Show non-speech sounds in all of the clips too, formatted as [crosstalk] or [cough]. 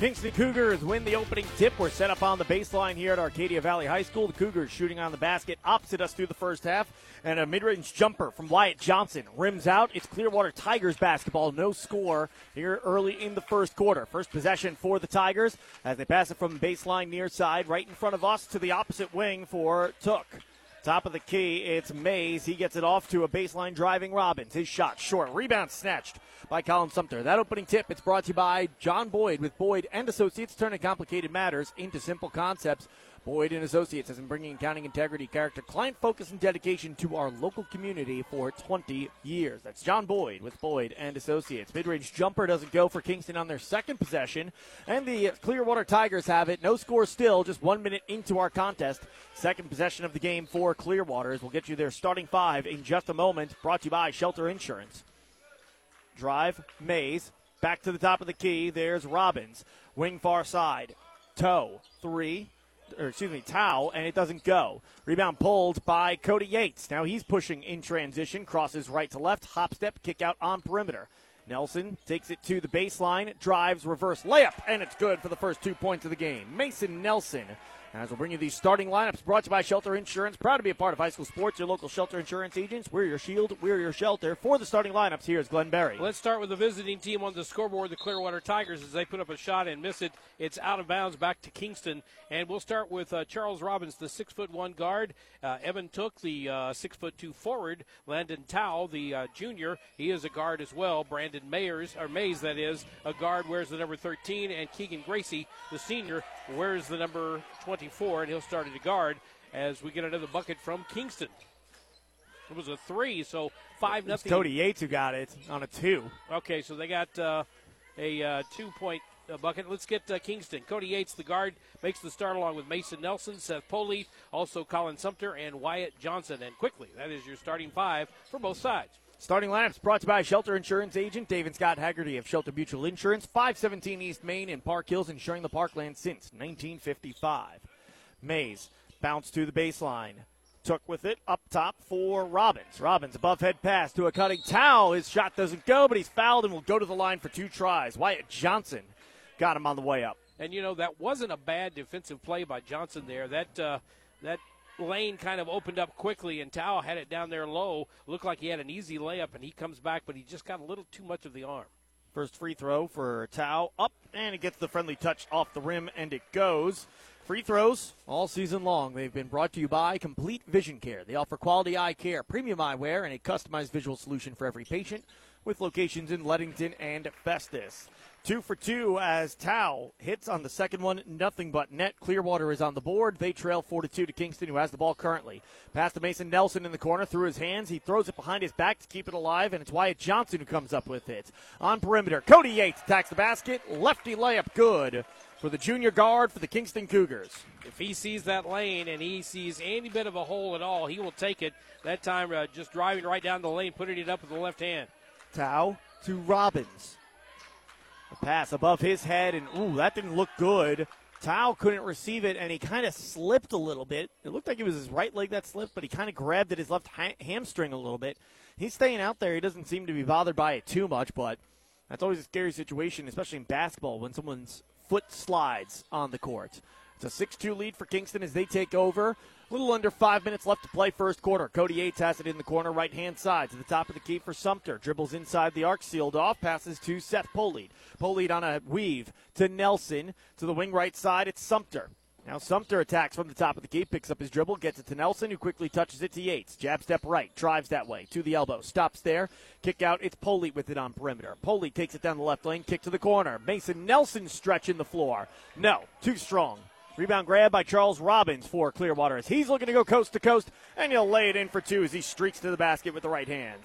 Kingston Cougars win the opening tip. We're set up on the baseline here at Arcadia Valley High School. The Cougars shooting on the basket opposite us through the first half. And a mid range jumper from Wyatt Johnson rims out. It's Clearwater Tigers basketball. No score here early in the first quarter. First possession for the Tigers as they pass it from baseline near side right in front of us to the opposite wing for Took. Top of the key, it's Mays. He gets it off to a baseline driving Robbins. His shot short. Rebound snatched by Colin Sumter. That opening tip, it's brought to you by John Boyd with Boyd and Associates, turning complicated matters into simple concepts. Boyd and Associates has been bringing accounting integrity, character, client focus, and dedication to our local community for 20 years. That's John Boyd with Boyd and Associates. Mid-range jumper doesn't go for Kingston on their second possession, and the Clearwater Tigers have it. No score still, just one minute into our contest. Second possession of the game for Clearwaters. We'll get you their starting five in just a moment. Brought to you by Shelter Insurance. Drive, Mays, back to the top of the key. There's Robbins. Wing far side. Toe, three, or excuse me, Tao, and it doesn't go. Rebound pulled by Cody Yates. Now he's pushing in transition, crosses right to left, hop step, kick out on perimeter. Nelson takes it to the baseline, drives, reverse layup, and it's good for the first two points of the game. Mason Nelson as we'll bring you these starting lineups brought to you by Shelter Insurance. Proud to be a part of high school sports, your local shelter insurance agents. We're your shield, we're your shelter. For the starting lineups, here's Glenn Berry. Let's start with the visiting team on the scoreboard, the Clearwater Tigers, as they put up a shot and miss it. It's out of bounds back to Kingston. And we'll start with uh, Charles Robbins, the six foot one guard. Uh, Evan Took, the uh, six foot two forward. Landon Tao, the uh, junior, he is a guard as well. Brandon Mayers, or Mays, that is, a guard, wears the number 13. And Keegan Gracie, the senior, wears the number 24, and he'll start at a guard as we get another bucket from Kingston. It was a three, so five nothing. Cody Yates who got it on a two. Okay, so they got uh, a uh, two point uh, bucket. Let's get uh, Kingston. Cody Yates, the guard, makes the start along with Mason Nelson, Seth Poley, also Colin Sumter, and Wyatt Johnson. And quickly, that is your starting five for both sides. Starting lineups brought to you by Shelter Insurance Agent David Scott Haggerty of Shelter Mutual Insurance, 517 East Main in Park Hills, insuring the parkland since 1955. Mays bounce to the baseline. Took with it up top for Robbins. Robbins above head pass to a cutting towel. His shot doesn't go, but he's fouled and will go to the line for two tries. Wyatt Johnson got him on the way up. And you know that wasn't a bad defensive play by Johnson there. That uh, that lane kind of opened up quickly, and Tao had it down there low. Looked like he had an easy layup, and he comes back, but he just got a little too much of the arm. First free throw for Tao up, and it gets the friendly touch off the rim, and it goes. Free throws all season long. They've been brought to you by Complete Vision Care. They offer quality eye care, premium eyewear, and a customized visual solution for every patient with locations in Leadington and Festus. Two for two as Tao hits on the second one, nothing but net. Clearwater is on the board. They trail 4 to 2 to Kingston, who has the ball currently. Pass to Mason Nelson in the corner through his hands. He throws it behind his back to keep it alive, and it's Wyatt Johnson who comes up with it. On perimeter, Cody Yates attacks the basket. Lefty layup good for the junior guard for the Kingston Cougars. If he sees that lane and he sees any bit of a hole at all, he will take it. That time, uh, just driving right down the lane, putting it up with the left hand. Tao to Robbins. A pass above his head, and ooh, that didn't look good. Tao couldn't receive it, and he kind of slipped a little bit. It looked like it was his right leg that slipped, but he kind of grabbed at his left ha- hamstring a little bit. He's staying out there. He doesn't seem to be bothered by it too much, but that's always a scary situation, especially in basketball, when someone's foot slides on the court. It's a 6 2 lead for Kingston as they take over. A little under five minutes left to play first quarter. Cody Yates has it in the corner, right hand side to the top of the key for Sumter. Dribbles inside the arc, sealed off, passes to Seth Polite. Polite on a weave to Nelson. To the wing right side, it's Sumter. Now Sumter attacks from the top of the key, picks up his dribble, gets it to Nelson, who quickly touches it to Yates. Jab step right, drives that way to the elbow, stops there, kick out. It's Polite with it on perimeter. Polite takes it down the left lane, kick to the corner. Mason Nelson stretching the floor. No, too strong. Rebound grab by Charles Robbins for Clearwater as he's looking to go coast to coast, and he'll lay it in for two as he streaks to the basket with the right hand.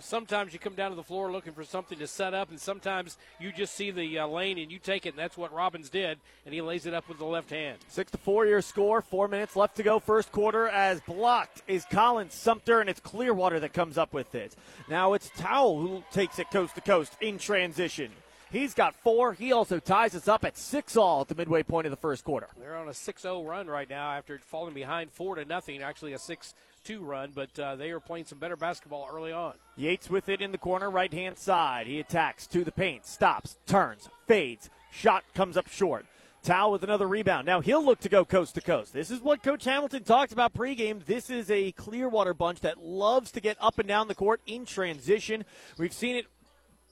Sometimes you come down to the floor looking for something to set up, and sometimes you just see the uh, lane and you take it, and that's what Robbins did, and he lays it up with the left hand. Six to four your score, four minutes left to go, first quarter. As blocked is Colin Sumter, and it's Clearwater that comes up with it. Now it's Towel who takes it coast to coast in transition. He's got four. He also ties us up at six all at the midway point of the first quarter. They're on a 6-0 run right now after falling behind four to nothing. Actually, a 6 2 run, but uh, they are playing some better basketball early on. Yates with it in the corner, right hand side. He attacks to the paint, stops, turns, fades, Shot comes up short. Tao with another rebound. Now he'll look to go coast to coast. This is what Coach Hamilton talked about pregame. This is a Clearwater bunch that loves to get up and down the court in transition. We've seen it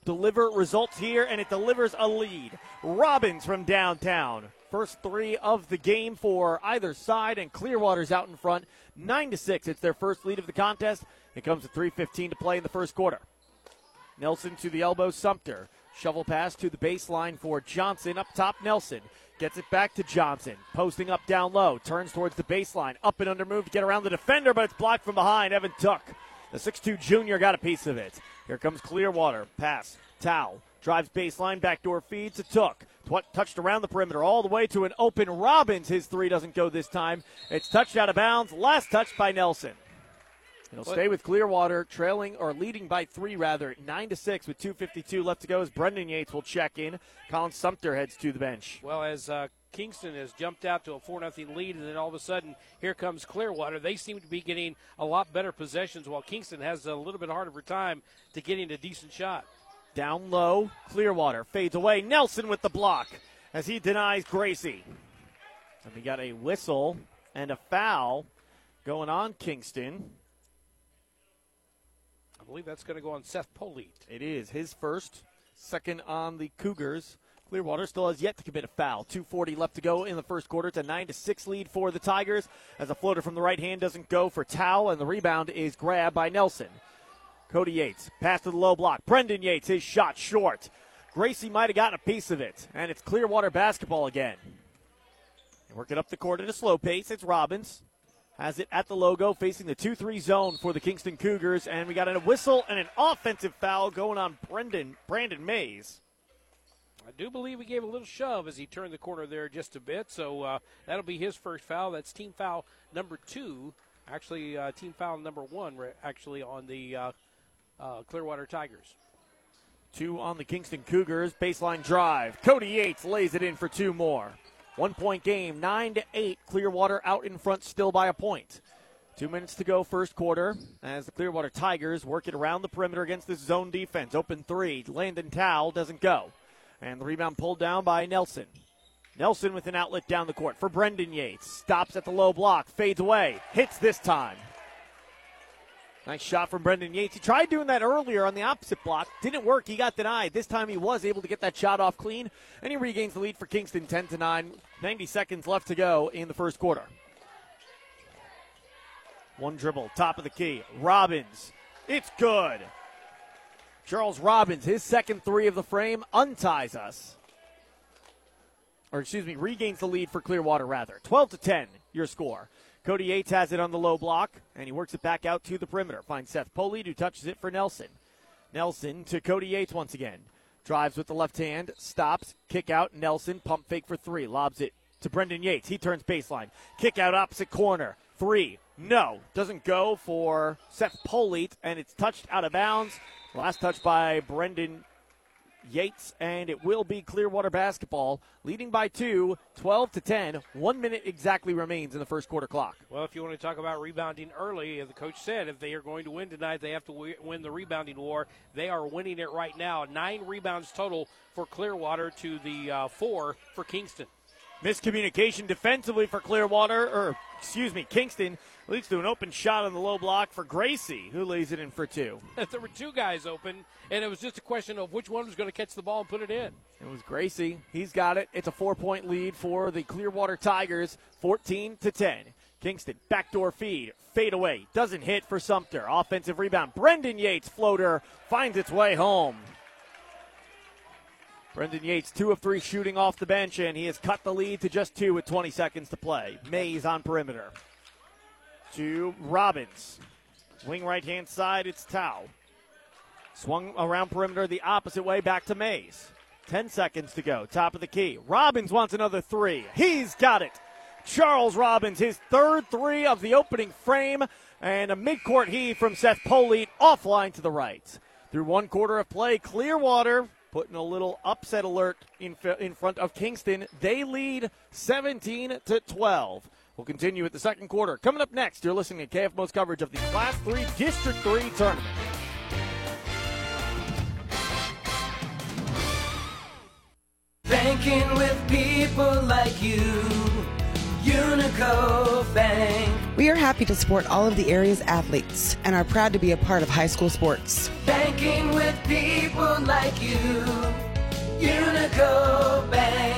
deliver results here, and it delivers a lead. Robbins from downtown. First three of the game for either side, and Clearwater's out in front. Nine to six. It's their first lead of the contest. It comes to 3:15 to play in the first quarter. Nelson to the elbow, Sumter. Shovel pass to the baseline for Johnson. Up top, Nelson. Gets it back to Johnson. Posting up down low. Turns towards the baseline. Up and under move to get around the defender, but it's blocked from behind. Evan Tuck. The 6'2 junior got a piece of it. Here comes Clearwater. Pass. Tao. Drives baseline. Backdoor feed to Tuck. touched around the perimeter all the way to an open Robbins. His three doesn't go this time. It's touched out of bounds. Last touch by Nelson. It'll stay with Clearwater, trailing or leading by three rather, nine to six with 2:52 left to go. As Brendan Yates will check in, Colin Sumter heads to the bench. Well, as uh, Kingston has jumped out to a four nothing lead, and then all of a sudden here comes Clearwater. They seem to be getting a lot better possessions, while Kingston has a little bit harder time to getting a decent shot. Down low, Clearwater fades away. Nelson with the block as he denies Gracie. And we got a whistle and a foul going on Kingston I believe that's going to go on Seth Polite. It is his first, second on the Cougars. Clearwater still has yet to commit a foul. 2:40 left to go in the first quarter. It's a nine to six lead for the Tigers as a floater from the right hand doesn't go for Tao, and the rebound is grabbed by Nelson. Cody Yates pass to the low block. Brendan Yates his shot short. Gracie might have gotten a piece of it, and it's Clearwater basketball again. Working up the court at a slow pace. It's Robbins has it at the logo, facing the 2 3 zone for the Kingston Cougars. And we got a whistle and an offensive foul going on Brendan, Brandon Mays. I do believe he gave a little shove as he turned the corner there just a bit. So uh, that'll be his first foul. That's team foul number two. Actually, uh, team foul number one, actually, on the uh, uh, Clearwater Tigers. Two on the Kingston Cougars. Baseline drive. Cody Yates lays it in for two more. One point game, 9 to 8. Clearwater out in front still by a point. Two minutes to go, first quarter, as the Clearwater Tigers work it around the perimeter against this zone defense. Open three. Landon Towel doesn't go. And the rebound pulled down by Nelson. Nelson with an outlet down the court for Brendan Yates. Stops at the low block, fades away, hits this time. Nice shot from Brendan Yates. He tried doing that earlier on the opposite block. Didn't work. He got denied. This time he was able to get that shot off clean, and he regains the lead for Kingston 10 to 9. 90 seconds left to go in the first quarter. One dribble, top of the key. Robbins. It's good. Charles Robbins, his second three of the frame, unties us. Or excuse me, regains the lead for Clearwater rather. 12 to 10, your score. Cody Yates has it on the low block, and he works it back out to the perimeter. Finds Seth Polite, who touches it for Nelson. Nelson to Cody Yates once again. Drives with the left hand, stops, kick out. Nelson, pump fake for three. Lobs it to Brendan Yates. He turns baseline. Kick out opposite corner. Three. No. Doesn't go for Seth Polite, and it's touched out of bounds. Last touch by Brendan Yates, and it will be Clearwater basketball, leading by two, 12 to 10. One minute exactly remains in the first quarter clock. Well, if you want to talk about rebounding early, the coach said if they are going to win tonight, they have to win the rebounding war. They are winning it right now. Nine rebounds total for Clearwater to the uh, four for Kingston. Miscommunication defensively for Clearwater, or excuse me, Kingston leads to an open shot on the low block for Gracie, who lays it in for two. [laughs] there were two guys open, and it was just a question of which one was going to catch the ball and put it in. It was Gracie. He's got it. It's a four-point lead for the Clearwater Tigers, 14 to 10. Kingston backdoor feed, fade away, doesn't hit for Sumter. Offensive rebound. Brendan Yates floater finds its way home. Brendan Yates, two of three shooting off the bench, and he has cut the lead to just two with 20 seconds to play. Mays on perimeter. To Robbins. Wing right hand side, it's Tao. Swung around perimeter the opposite way back to Mays. 10 seconds to go. Top of the key. Robbins wants another three. He's got it. Charles Robbins, his third three of the opening frame, and a midcourt heave from Seth Polite offline to the right. Through one quarter of play, Clearwater putting a little upset alert in, in front of Kingston. They lead 17 to 12. We'll continue with the second quarter. Coming up next, you're listening to KFMO's coverage of the Class 3 District 3 tournament. Banking with people like you. Unico Bank. We are happy to support all of the area's athletes and are proud to be a part of high school sports. Banking with people like you. Unico Bank.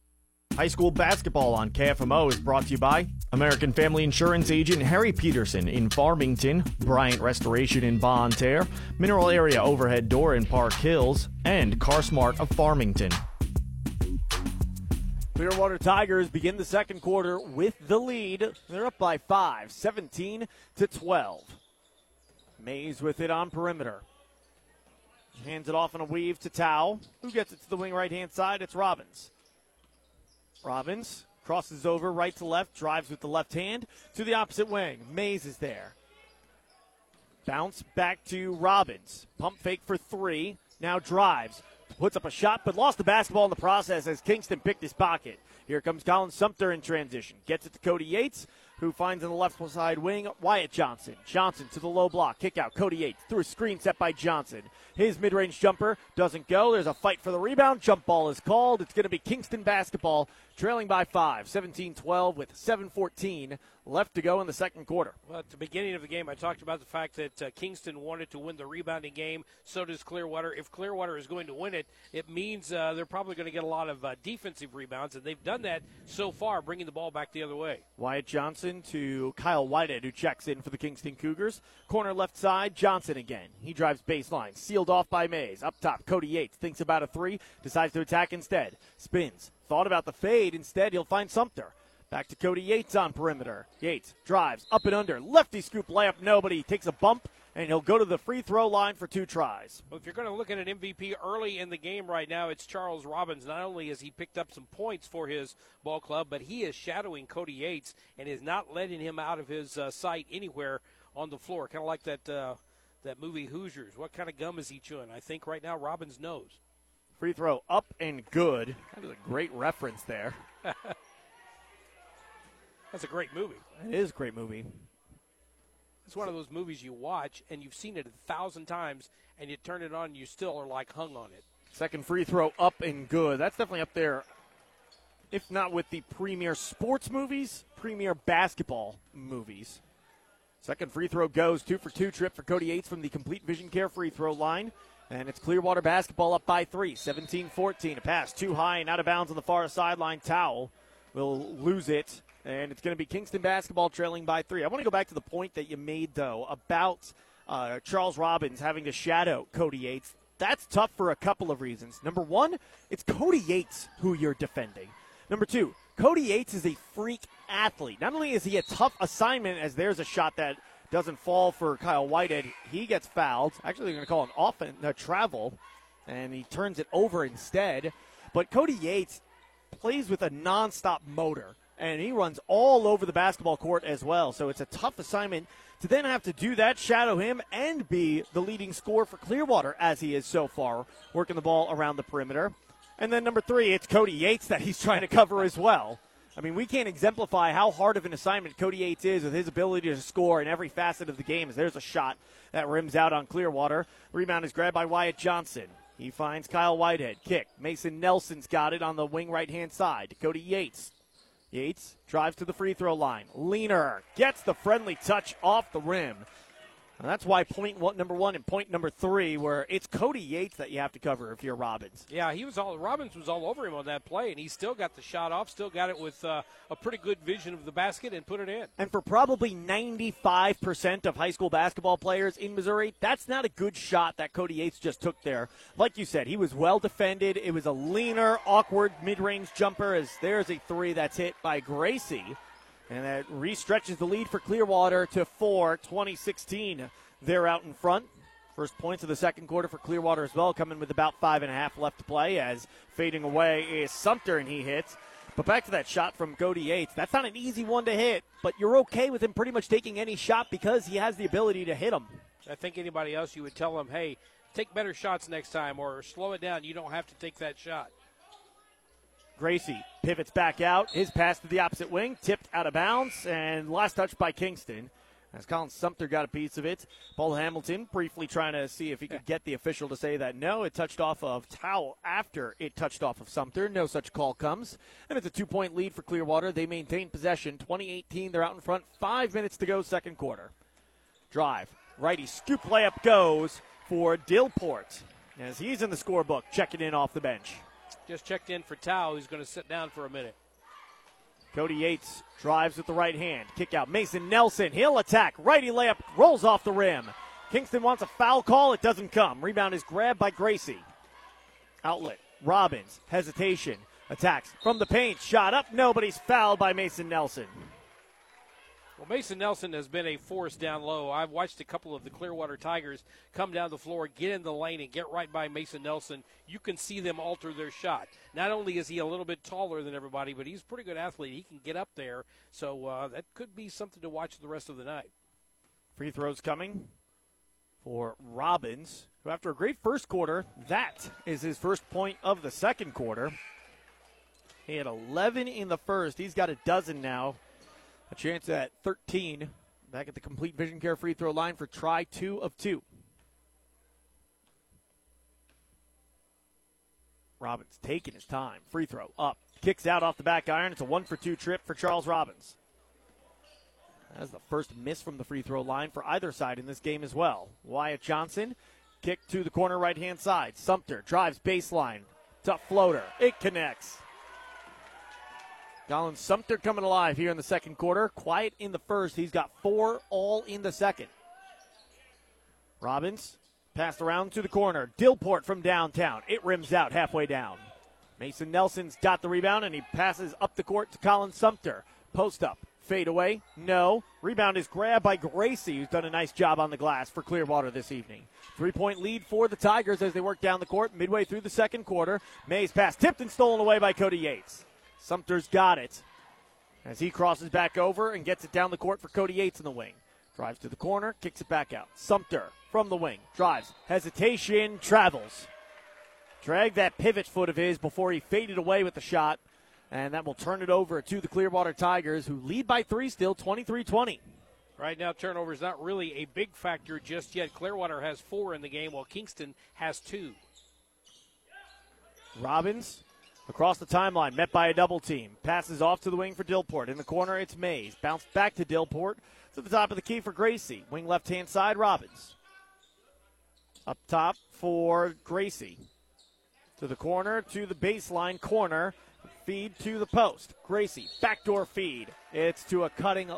High school basketball on KFMO is brought to you by American Family Insurance agent Harry Peterson in Farmington, Bryant Restoration in Bonne Terre, Mineral Area Overhead Door in Park Hills, and CarSmart of Farmington. Clearwater Tigers begin the second quarter with the lead. They're up by five, 17 to 12. Mays with it on perimeter. Hands it off in a weave to Tao. Who gets it to the wing right hand side? It's Robbins. Robbins crosses over right to left, drives with the left hand to the opposite wing. Mays is there. Bounce back to Robbins. Pump fake for three. Now drives. Puts up a shot, but lost the basketball in the process as Kingston picked his pocket. Here comes Colin Sumter in transition. Gets it to Cody Yates, who finds in the left side wing Wyatt Johnson. Johnson to the low block. Kick out. Cody Yates through a screen set by Johnson. His mid range jumper doesn't go. There's a fight for the rebound. Jump ball is called. It's going to be Kingston basketball trailing by five, 17 12 with 7 left to go in the second quarter. Well, at the beginning of the game, I talked about the fact that uh, Kingston wanted to win the rebounding game. So does Clearwater. If Clearwater is going to win it, it means uh, they're probably going to get a lot of uh, defensive rebounds, and they've done that so far, bringing the ball back the other way. Wyatt Johnson to Kyle Whitehead, who checks in for the Kingston Cougars. Corner left side, Johnson again. He drives baseline, sealed off by Mays. Up top, Cody Yates thinks about a three, decides to attack instead. Spins, thought about the fade. Instead, he'll find Sumter. Back to Cody Yates on perimeter. Yates drives up and under. Lefty scoop layup. Nobody takes a bump, and he'll go to the free throw line for two tries. Well, if you're going to look at an MVP early in the game right now, it's Charles Robbins. Not only has he picked up some points for his ball club, but he is shadowing Cody Yates and is not letting him out of his uh, sight anywhere on the floor. Kind of like that uh, that movie Hoosiers. What kind of gum is he chewing? I think right now Robbins knows. Free throw up and good. That is a great reference there. [laughs] That's a great movie. It is a great movie. It's one of those movies you watch and you've seen it a thousand times, and you turn it on, and you still are like hung on it. Second free throw up and good. That's definitely up there, if not with the premier sports movies, premier basketball movies. Second free throw goes two for two trip for Cody Yates from the complete vision care free throw line. And it's Clearwater basketball up by three, 17 14. A pass too high and out of bounds on the far sideline. Towel will lose it. And it's going to be Kingston basketball trailing by three. I want to go back to the point that you made, though, about uh, Charles Robbins having to shadow Cody Yates. That's tough for a couple of reasons. Number one, it's Cody Yates who you're defending. Number two, Cody Yates is a freak athlete. Not only is he a tough assignment, as there's a shot that doesn't fall for Kyle Whitehead, he gets fouled. Actually, they're going to call an offense a travel, and he turns it over instead. But Cody Yates plays with a nonstop motor and he runs all over the basketball court as well. So it's a tough assignment to then have to do that, shadow him, and be the leading scorer for Clearwater as he is so far, working the ball around the perimeter. And then number three, it's Cody Yates that he's [laughs] trying to cover as well. I mean, we can't exemplify how hard of an assignment Cody Yates is with his ability to score in every facet of the game. As there's a shot that rims out on Clearwater. Rebound is grabbed by Wyatt Johnson. He finds Kyle Whitehead. Kick. Mason Nelson's got it on the wing right hand side. Cody Yates Yates drives to the free throw line. Leaner gets the friendly touch off the rim. And that's why point one, number one and point number three, where it's Cody Yates that you have to cover if you're Robbins. Yeah, he was all Robbins was all over him on that play, and he still got the shot off, still got it with uh, a pretty good vision of the basket and put it in. And for probably 95% of high school basketball players in Missouri, that's not a good shot that Cody Yates just took there. Like you said, he was well defended. It was a leaner, awkward mid-range jumper. As there's a three that's hit by Gracie. And that restretches the lead for Clearwater to 4, 2016. They're out in front. First points of the second quarter for Clearwater as well, coming with about five and a half left to play as fading away is Sumter and he hits. But back to that shot from Cody Yates. That's not an easy one to hit, but you're okay with him pretty much taking any shot because he has the ability to hit them. I think anybody else, you would tell them, hey, take better shots next time or slow it down. You don't have to take that shot. Gracie pivots back out. His pass to the opposite wing, tipped out of bounds, and last touch by Kingston. As Colin Sumter got a piece of it. Paul Hamilton briefly trying to see if he could get the official to say that no, it touched off of Towel after it touched off of Sumter. No such call comes. And it's a two point lead for Clearwater. They maintain possession. 2018, they're out in front. Five minutes to go, second quarter. Drive. Righty scoop layup goes for Dillport as he's in the scorebook, checking in off the bench. Just checked in for Tao, who's going to sit down for a minute. Cody Yates drives with the right hand. Kick out. Mason Nelson. He'll attack. Righty layup rolls off the rim. Kingston wants a foul call. It doesn't come. Rebound is grabbed by Gracie. Outlet. Robbins. Hesitation. Attacks from the paint. Shot up. Nobody's fouled by Mason Nelson. Well, Mason Nelson has been a force down low. I've watched a couple of the Clearwater Tigers come down the floor, get in the lane, and get right by Mason Nelson. You can see them alter their shot. Not only is he a little bit taller than everybody, but he's a pretty good athlete. He can get up there, so uh, that could be something to watch the rest of the night. Free throws coming for Robbins, who, after a great first quarter, that is his first point of the second quarter. He had 11 in the first. He's got a dozen now. A chance at 13 back at the complete vision care free throw line for try two of two. Robbins taking his time. Free throw up. Kicks out off the back iron. It's a one for two trip for Charles Robbins. That's the first miss from the free throw line for either side in this game as well. Wyatt Johnson, kick to the corner right hand side. Sumter drives baseline. Tough floater. It connects. Colin Sumter coming alive here in the second quarter. Quiet in the first. He's got four all in the second. Robbins passed around to the corner. Dillport from downtown. It rims out halfway down. Mason Nelson's got the rebound and he passes up the court to Colin Sumter. Post up. Fade away. No. Rebound is grabbed by Gracie, who's done a nice job on the glass for Clearwater this evening. Three point lead for the Tigers as they work down the court midway through the second quarter. Mays pass tipped and stolen away by Cody Yates. Sumter's got it as he crosses back over and gets it down the court for Cody Yates in the wing. Drives to the corner, kicks it back out. Sumter from the wing, drives, hesitation, travels. Drag that pivot foot of his before he faded away with the shot. And that will turn it over to the Clearwater Tigers, who lead by three still, 23 20. Right now, turnover is not really a big factor just yet. Clearwater has four in the game, while Kingston has two. Robbins across the timeline, met by a double team. Passes off to the wing for Dillport. In the corner, it's Mays. Bounced back to Dillport. To the top of the key for Gracie. Wing left hand side, Robbins. Up top for Gracie. To the corner, to the baseline corner. Feed to the post. Gracie, backdoor feed. It's to a cutting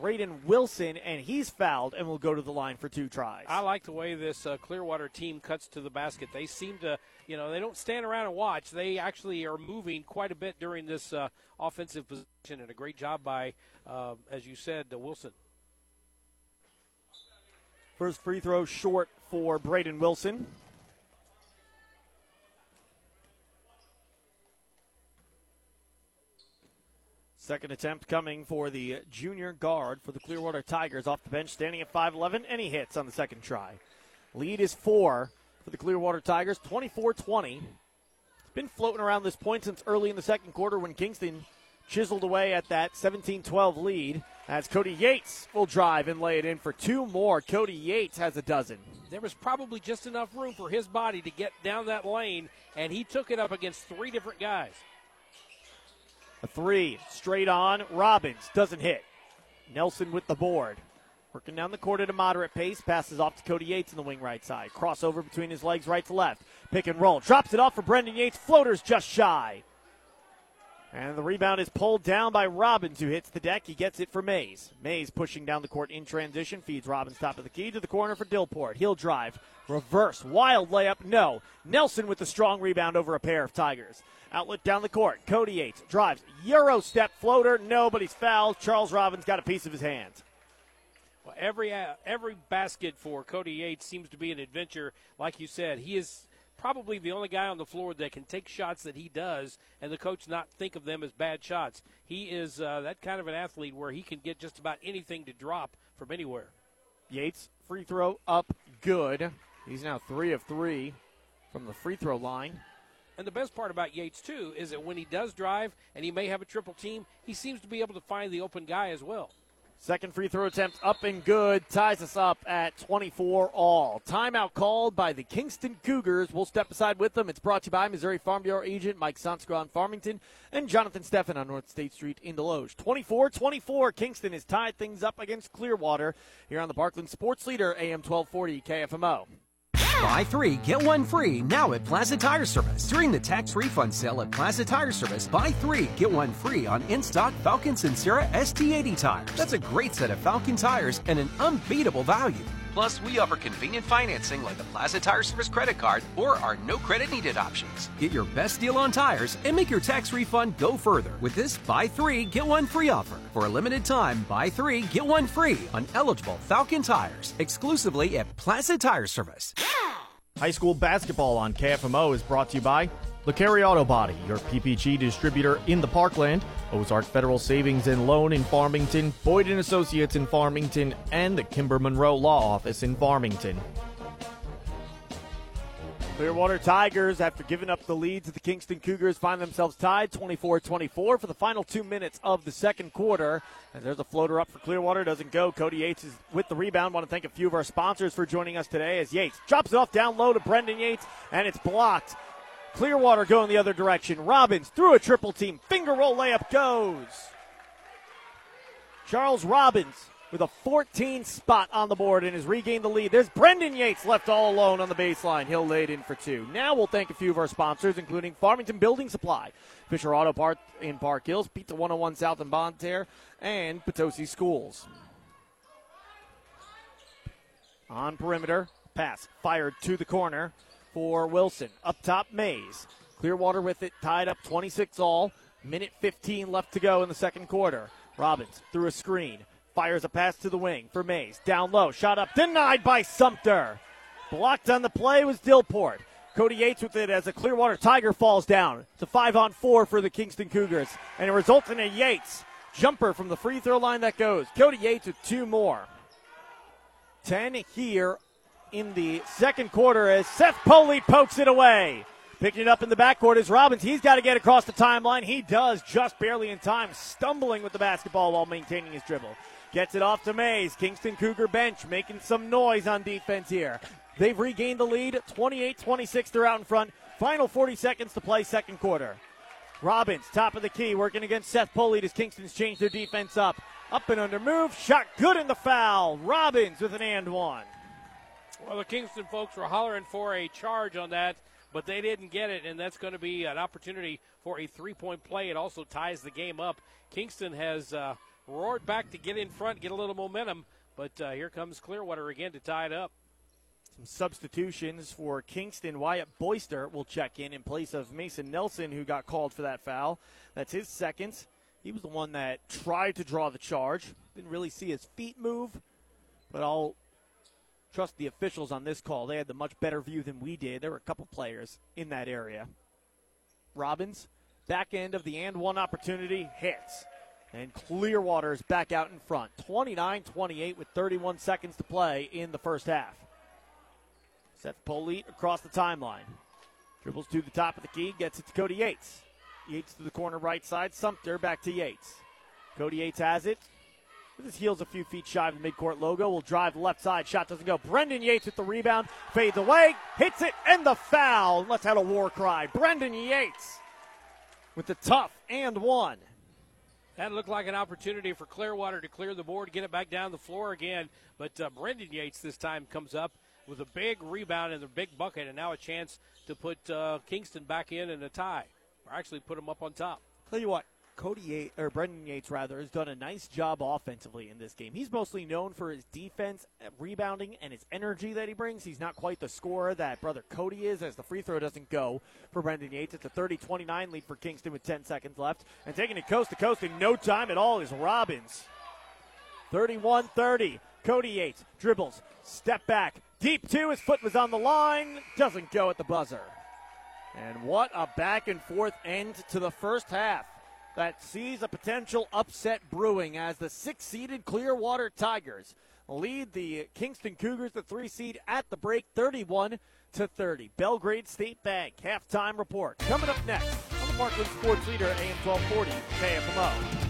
Braden Wilson, and he's fouled and will go to the line for two tries. I like the way this uh, Clearwater team cuts to the basket. They seem to, you know, they don't stand around and watch. They actually are moving quite a bit during this uh, offensive position, and a great job by, uh, as you said, Wilson. First free throw short for Braden Wilson. Second attempt coming for the junior guard for the Clearwater Tigers off the bench, standing at 5'11, and he hits on the second try. Lead is four for the Clearwater Tigers, 24 20. It's been floating around this point since early in the second quarter when Kingston chiseled away at that 17 12 lead as Cody Yates will drive and lay it in for two more. Cody Yates has a dozen. There was probably just enough room for his body to get down that lane, and he took it up against three different guys. A three straight on. Robbins doesn't hit. Nelson with the board. Working down the court at a moderate pace. Passes off to Cody Yates in the wing right side. Crossover between his legs right to left. Pick and roll. Drops it off for Brendan Yates. Floater's just shy. And the rebound is pulled down by Robbins, who hits the deck. He gets it for Mays. Mays pushing down the court in transition, feeds Robbins top of the key to the corner for Dillport. He'll drive, reverse, wild layup, no. Nelson with the strong rebound over a pair of Tigers. Outlet down the court. Cody Yates drives, Euro step floater, nobody's fouled. Charles Robbins got a piece of his hand. Well, every uh, every basket for Cody Yates seems to be an adventure. Like you said, he is probably the only guy on the floor that can take shots that he does, and the coach not think of them as bad shots. He is uh, that kind of an athlete where he can get just about anything to drop from anywhere. Yates, free throw up, good. He's now three of three from the free throw line. And the best part about Yates, too, is that when he does drive and he may have a triple team, he seems to be able to find the open guy as well. Second free throw attempt up and good. Ties us up at 24 all. Timeout called by the Kingston Cougars. We'll step aside with them. It's brought to you by Missouri Farm Bureau agent Mike Sonskra Farmington and Jonathan Steffen on North State Street in Desloge. 24 24. Kingston has tied things up against Clearwater here on the Parkland Sports Leader, AM 1240 KFMO. Buy three, get one free now at Plaza Tire Service. During the tax refund sale at Plaza Tire Service, buy three, get one free on in stock Falken Sincera ST80 tires. That's a great set of Falken tires and an unbeatable value. Plus, we offer convenient financing like the Plaza Tire Service credit card or our no credit needed options. Get your best deal on tires and make your tax refund go further with this buy three, get one free offer. For a limited time, buy three, get one free on eligible Falken tires exclusively at Plaza Tire Service. High school basketball on KFMO is brought to you by LeCarry Auto Body, your PPG distributor in the Parkland, Ozark Federal Savings and Loan in Farmington, Boyd Associates in Farmington, and the Kimber Monroe Law Office in Farmington. Clearwater Tigers, after giving up the lead to the Kingston Cougars, find themselves tied 24 24 for the final two minutes of the second quarter. And there's a floater up for Clearwater, doesn't go. Cody Yates is with the rebound. Want to thank a few of our sponsors for joining us today as Yates drops it off down low to Brendan Yates, and it's blocked. Clearwater going the other direction. Robbins through a triple team. Finger roll layup goes. Charles Robbins with a 14 spot on the board and has regained the lead. There's Brendan Yates left all alone on the baseline. He'll lay it in for two. Now we'll thank a few of our sponsors, including Farmington Building Supply, Fisher Auto Part in Park Hills, Pizza 101 South and Bonne Terre, and Potosi Schools. On perimeter, pass fired to the corner for Wilson. Up top, Mays. Clearwater with it, tied up 26 all. Minute 15 left to go in the second quarter. Robbins through a screen. Fires a pass to the wing for Mays. Down low. Shot up. Denied by Sumter. Blocked on the play was Dillport. Cody Yates with it as a Clearwater Tiger falls down. It's a five on four for the Kingston Cougars. And it results in a Yates jumper from the free throw line that goes. Cody Yates with two more. 10 here in the second quarter as Seth Poley pokes it away. Picking it up in the backcourt is Robbins. He's got to get across the timeline. He does just barely in time, stumbling with the basketball while maintaining his dribble. Gets it off to Mays. Kingston Cougar bench making some noise on defense here. They've regained the lead 28 26. They're out in front. Final 40 seconds to play, second quarter. Robbins, top of the key, working against Seth Poley as Kingston's changed their defense up. Up and under move. Shot good in the foul. Robbins with an and one. Well, the Kingston folks were hollering for a charge on that, but they didn't get it, and that's going to be an opportunity for a three point play. It also ties the game up. Kingston has uh, roared back to get in front, get a little momentum, but uh, here comes Clearwater again to tie it up. Some substitutions for Kingston. Wyatt Boyster will check in in place of Mason Nelson, who got called for that foul. That's his second. He was the one that tried to draw the charge. Didn't really see his feet move, but I'll trust the officials on this call. They had the much better view than we did. There were a couple players in that area. Robbins, back end of the and one opportunity, hits. And Clearwater is back out in front. 29 28 with 31 seconds to play in the first half. Seth Polite across the timeline. Dribbles to the top of the key, gets it to Cody Yates. Yates to the corner right side. Sumter back to Yates. Cody Yates has it. With his heels a few feet shy of the midcourt logo, will drive left side. Shot doesn't go. Brendan Yates with the rebound. Fades away. Hits it and the foul. Let's have a war cry. Brendan Yates with the tough and one. That looked like an opportunity for Clearwater to clear the board, get it back down the floor again. But uh, Brendan Yates this time comes up with a big rebound and a big bucket, and now a chance to put uh, Kingston back in in a tie, or actually put them up on top. Tell you what, Cody Yates, or Brendan Yates rather, has done a nice job offensively in this game. He's mostly known for his defense, uh, rebounding, and his energy that he brings. He's not quite the scorer that brother Cody is, as the free throw doesn't go for Brendan Yates. It's a 30-29 lead for Kingston with 10 seconds left, and taking it coast to coast in no time at all is Robbins. 31-30. Cody Yates dribbles, step back, Deep two, his foot was on the line, doesn't go at the buzzer. And what a back and forth end to the first half that sees a potential upset brewing as the six seeded Clearwater Tigers lead the Kingston Cougars, the three seed, at the break 31 to 30. Belgrade State Bank halftime report coming up next on the Parkland Sports Leader AM 1240 KFMO.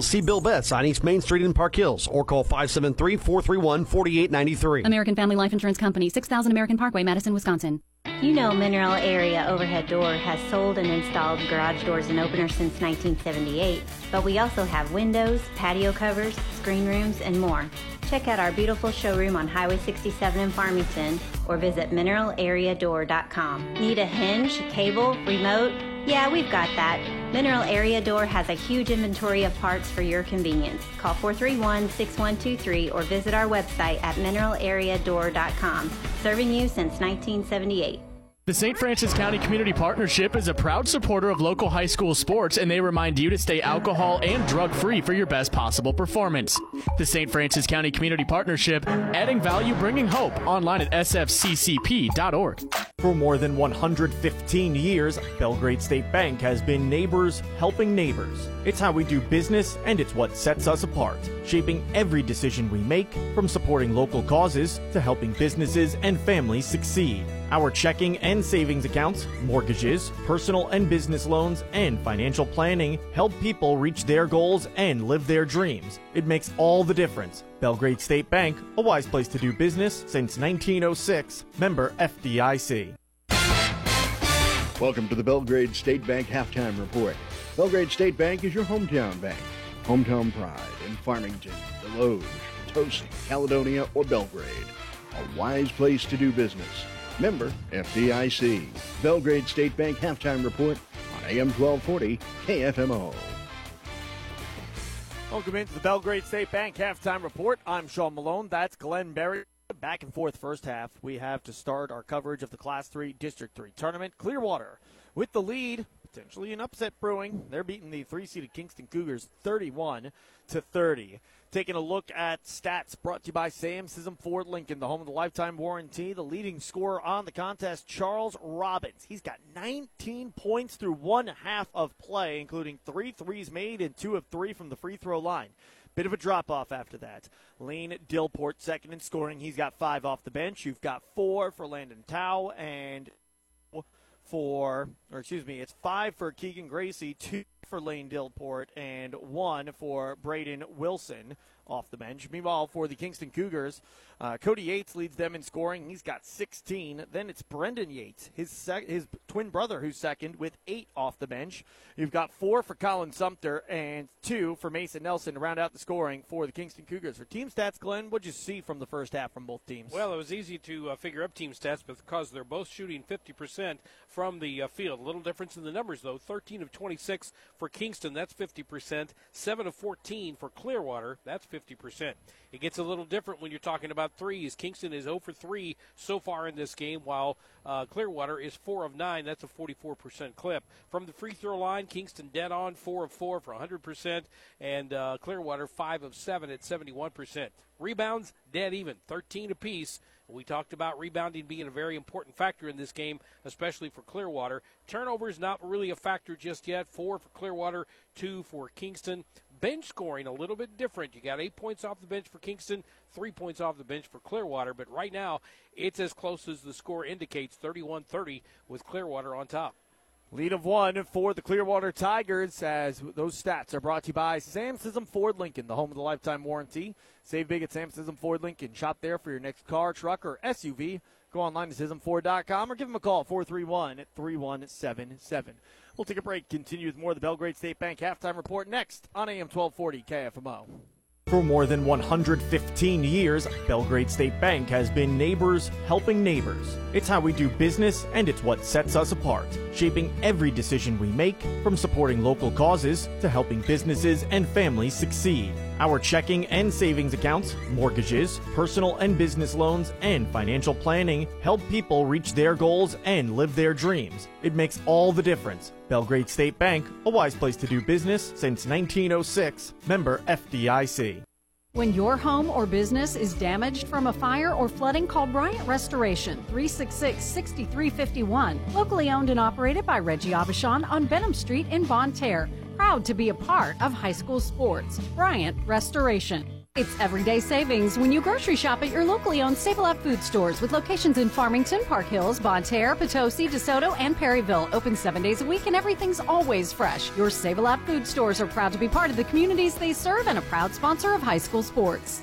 See Bill Betts on East Main Street in Park Hills or call 573 431 4893. American Family Life Insurance Company, 6000 American Parkway, Madison, Wisconsin. You know Mineral Area Overhead Door has sold and installed garage doors and openers since 1978, but we also have windows, patio covers, screen rooms, and more. Check out our beautiful showroom on Highway 67 in Farmington or visit mineralareadoor.com. Need a hinge, cable, remote? Yeah, we've got that. Mineral Area Door has a huge inventory of parts for your convenience. Call 431-6123 or visit our website at mineralareadoor.com. Serving you since 1978. The St. Francis County Community Partnership is a proud supporter of local high school sports, and they remind you to stay alcohol and drug free for your best possible performance. The St. Francis County Community Partnership, adding value, bringing hope, online at sfccp.org. For more than 115 years, Belgrade State Bank has been neighbors helping neighbors. It's how we do business, and it's what sets us apart, shaping every decision we make, from supporting local causes to helping businesses and families succeed. Our checking and savings accounts, mortgages, personal and business loans, and financial planning help people reach their goals and live their dreams. It makes all the difference. Belgrade State Bank, a wise place to do business since 1906, member FDIC. Welcome to the Belgrade State Bank halftime report. Belgrade State Bank is your hometown bank. Hometown pride in Farmington, Desloge, Potosi, Caledonia, or Belgrade. A wise place to do business. Member FDIC. Belgrade State Bank halftime report on AM 1240 KFMO. Welcome into the Belgrade State Bank halftime report. I'm Sean Malone. That's Glenn Berry. Back and forth first half. We have to start our coverage of the Class 3 District 3 tournament. Clearwater with the lead, potentially an upset brewing. They're beating the three-seeded Kingston Cougars 31 to 30. Taking a look at stats brought to you by Sam Scism Ford Lincoln, the home of the lifetime warranty. The leading scorer on the contest, Charles Robbins. He's got 19 points through one half of play, including three threes made and two of three from the free throw line. Bit of a drop off after that. Lane Dillport second in scoring. He's got five off the bench. You've got four for Landon Tao and for, or excuse me, it's five for Keegan Gracie, two for Lane Dillport, and one for Braden Wilson off the bench. Meanwhile, for the Kingston Cougars, uh, Cody Yates leads them in scoring. He's got 16. Then it's Brendan Yates, his sec- his twin brother, who's second with eight off the bench. You've got four for Colin Sumter and two for Mason Nelson to round out the scoring for the Kingston Cougars. For team stats, Glenn, what'd you see from the first half from both teams? Well, it was easy to uh, figure up team stats because they're both shooting 50% from the uh, field. A little difference in the numbers, though. 13 of 26 for Kingston, that's 50%. 7 of 14 for Clearwater, that's 50%. It gets a little different when you're talking about threes. Kingston is 0 for 3 so far in this game, while uh, Clearwater is 4 of 9. That's a 44% clip. From the free throw line, Kingston dead on, 4 of 4 for 100%, and uh, Clearwater 5 of 7 at 71%. Rebounds, dead even, 13 apiece. We talked about rebounding being a very important factor in this game, especially for Clearwater. Turnovers not really a factor just yet. Four for Clearwater, two for Kingston. Bench scoring a little bit different. You got eight points off the bench for Kingston, three points off the bench for Clearwater, but right now it's as close as the score indicates 31 30 with Clearwater on top. Lead of one for the Clearwater Tigers as those stats are brought to you by Sam Scism Ford Lincoln, the home of the lifetime warranty. Save big at Sam Scism Ford Lincoln. Shop there for your next car, truck, or SUV. Go online to ScismFord.com or give them a call 431 3177. We'll take a break. Continue with more of the Belgrade State Bank halftime report next on AM 1240 KFMO. For more than 115 years, Belgrade State Bank has been neighbors helping neighbors. It's how we do business and it's what sets us apart, shaping every decision we make from supporting local causes to helping businesses and families succeed. Our checking and savings accounts, mortgages, personal and business loans, and financial planning help people reach their goals and live their dreams. It makes all the difference. Belgrade State Bank, a wise place to do business since 1906. Member FDIC. When your home or business is damaged from a fire or flooding, call Bryant Restoration 366 6351. Locally owned and operated by Reggie Abishan on Benham Street in Bonne Terre. Proud to be a part of high school sports. Bryant Restoration. It's everyday savings when you grocery shop at your locally owned Lot food stores with locations in Farmington, Park Hills, Bonne Terre, Potosi, DeSoto, and Perryville. Open seven days a week and everything's always fresh. Your Lot food stores are proud to be part of the communities they serve and a proud sponsor of high school sports.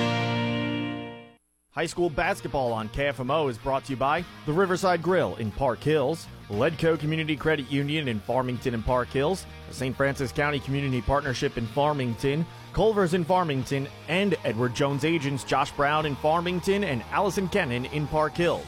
High school basketball on KFMO is brought to you by the Riverside Grill in Park Hills, Ledco Community Credit Union in Farmington and Park Hills, the St. Francis County Community Partnership in Farmington, Culver's in Farmington, and Edward Jones agents Josh Brown in Farmington and Allison Kennan in Park Hills.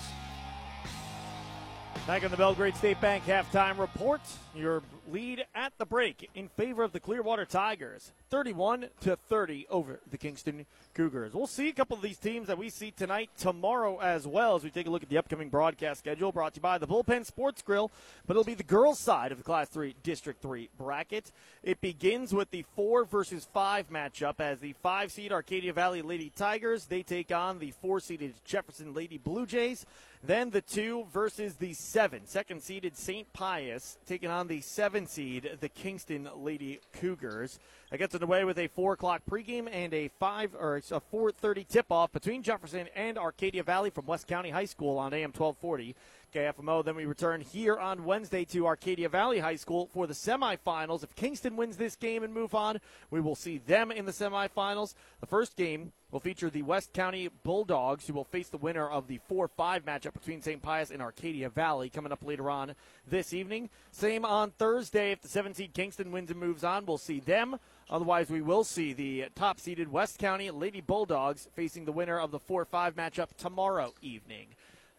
Back on the Belgrade State Bank halftime report. Your lead at the break in favor of the Clearwater Tigers, 31 to 30 over the Kingston Cougars. We'll see a couple of these teams that we see tonight, tomorrow as well, as we take a look at the upcoming broadcast schedule. Brought to you by the Bullpen Sports Grill, but it'll be the girls' side of the Class 3 District 3 bracket. It begins with the four versus five matchup as the five seed Arcadia Valley Lady Tigers they take on the four seeded Jefferson Lady Blue Jays. Then the two versus the seven, second seeded St. Pius taking on the seven seed, the Kingston Lady Cougars. That gets underway with a four o'clock pregame and a five or a four thirty tip off between Jefferson and Arcadia Valley from West County High School on AM twelve forty. KFMO. Then we return here on Wednesday to Arcadia Valley High School for the semifinals. If Kingston wins this game and move on, we will see them in the semifinals. The first game will feature the West County Bulldogs, who will face the winner of the 4 5 matchup between St. Pius and Arcadia Valley coming up later on this evening. Same on Thursday. If the 7 seed Kingston wins and moves on, we'll see them. Otherwise, we will see the top seeded West County Lady Bulldogs facing the winner of the 4 5 matchup tomorrow evening.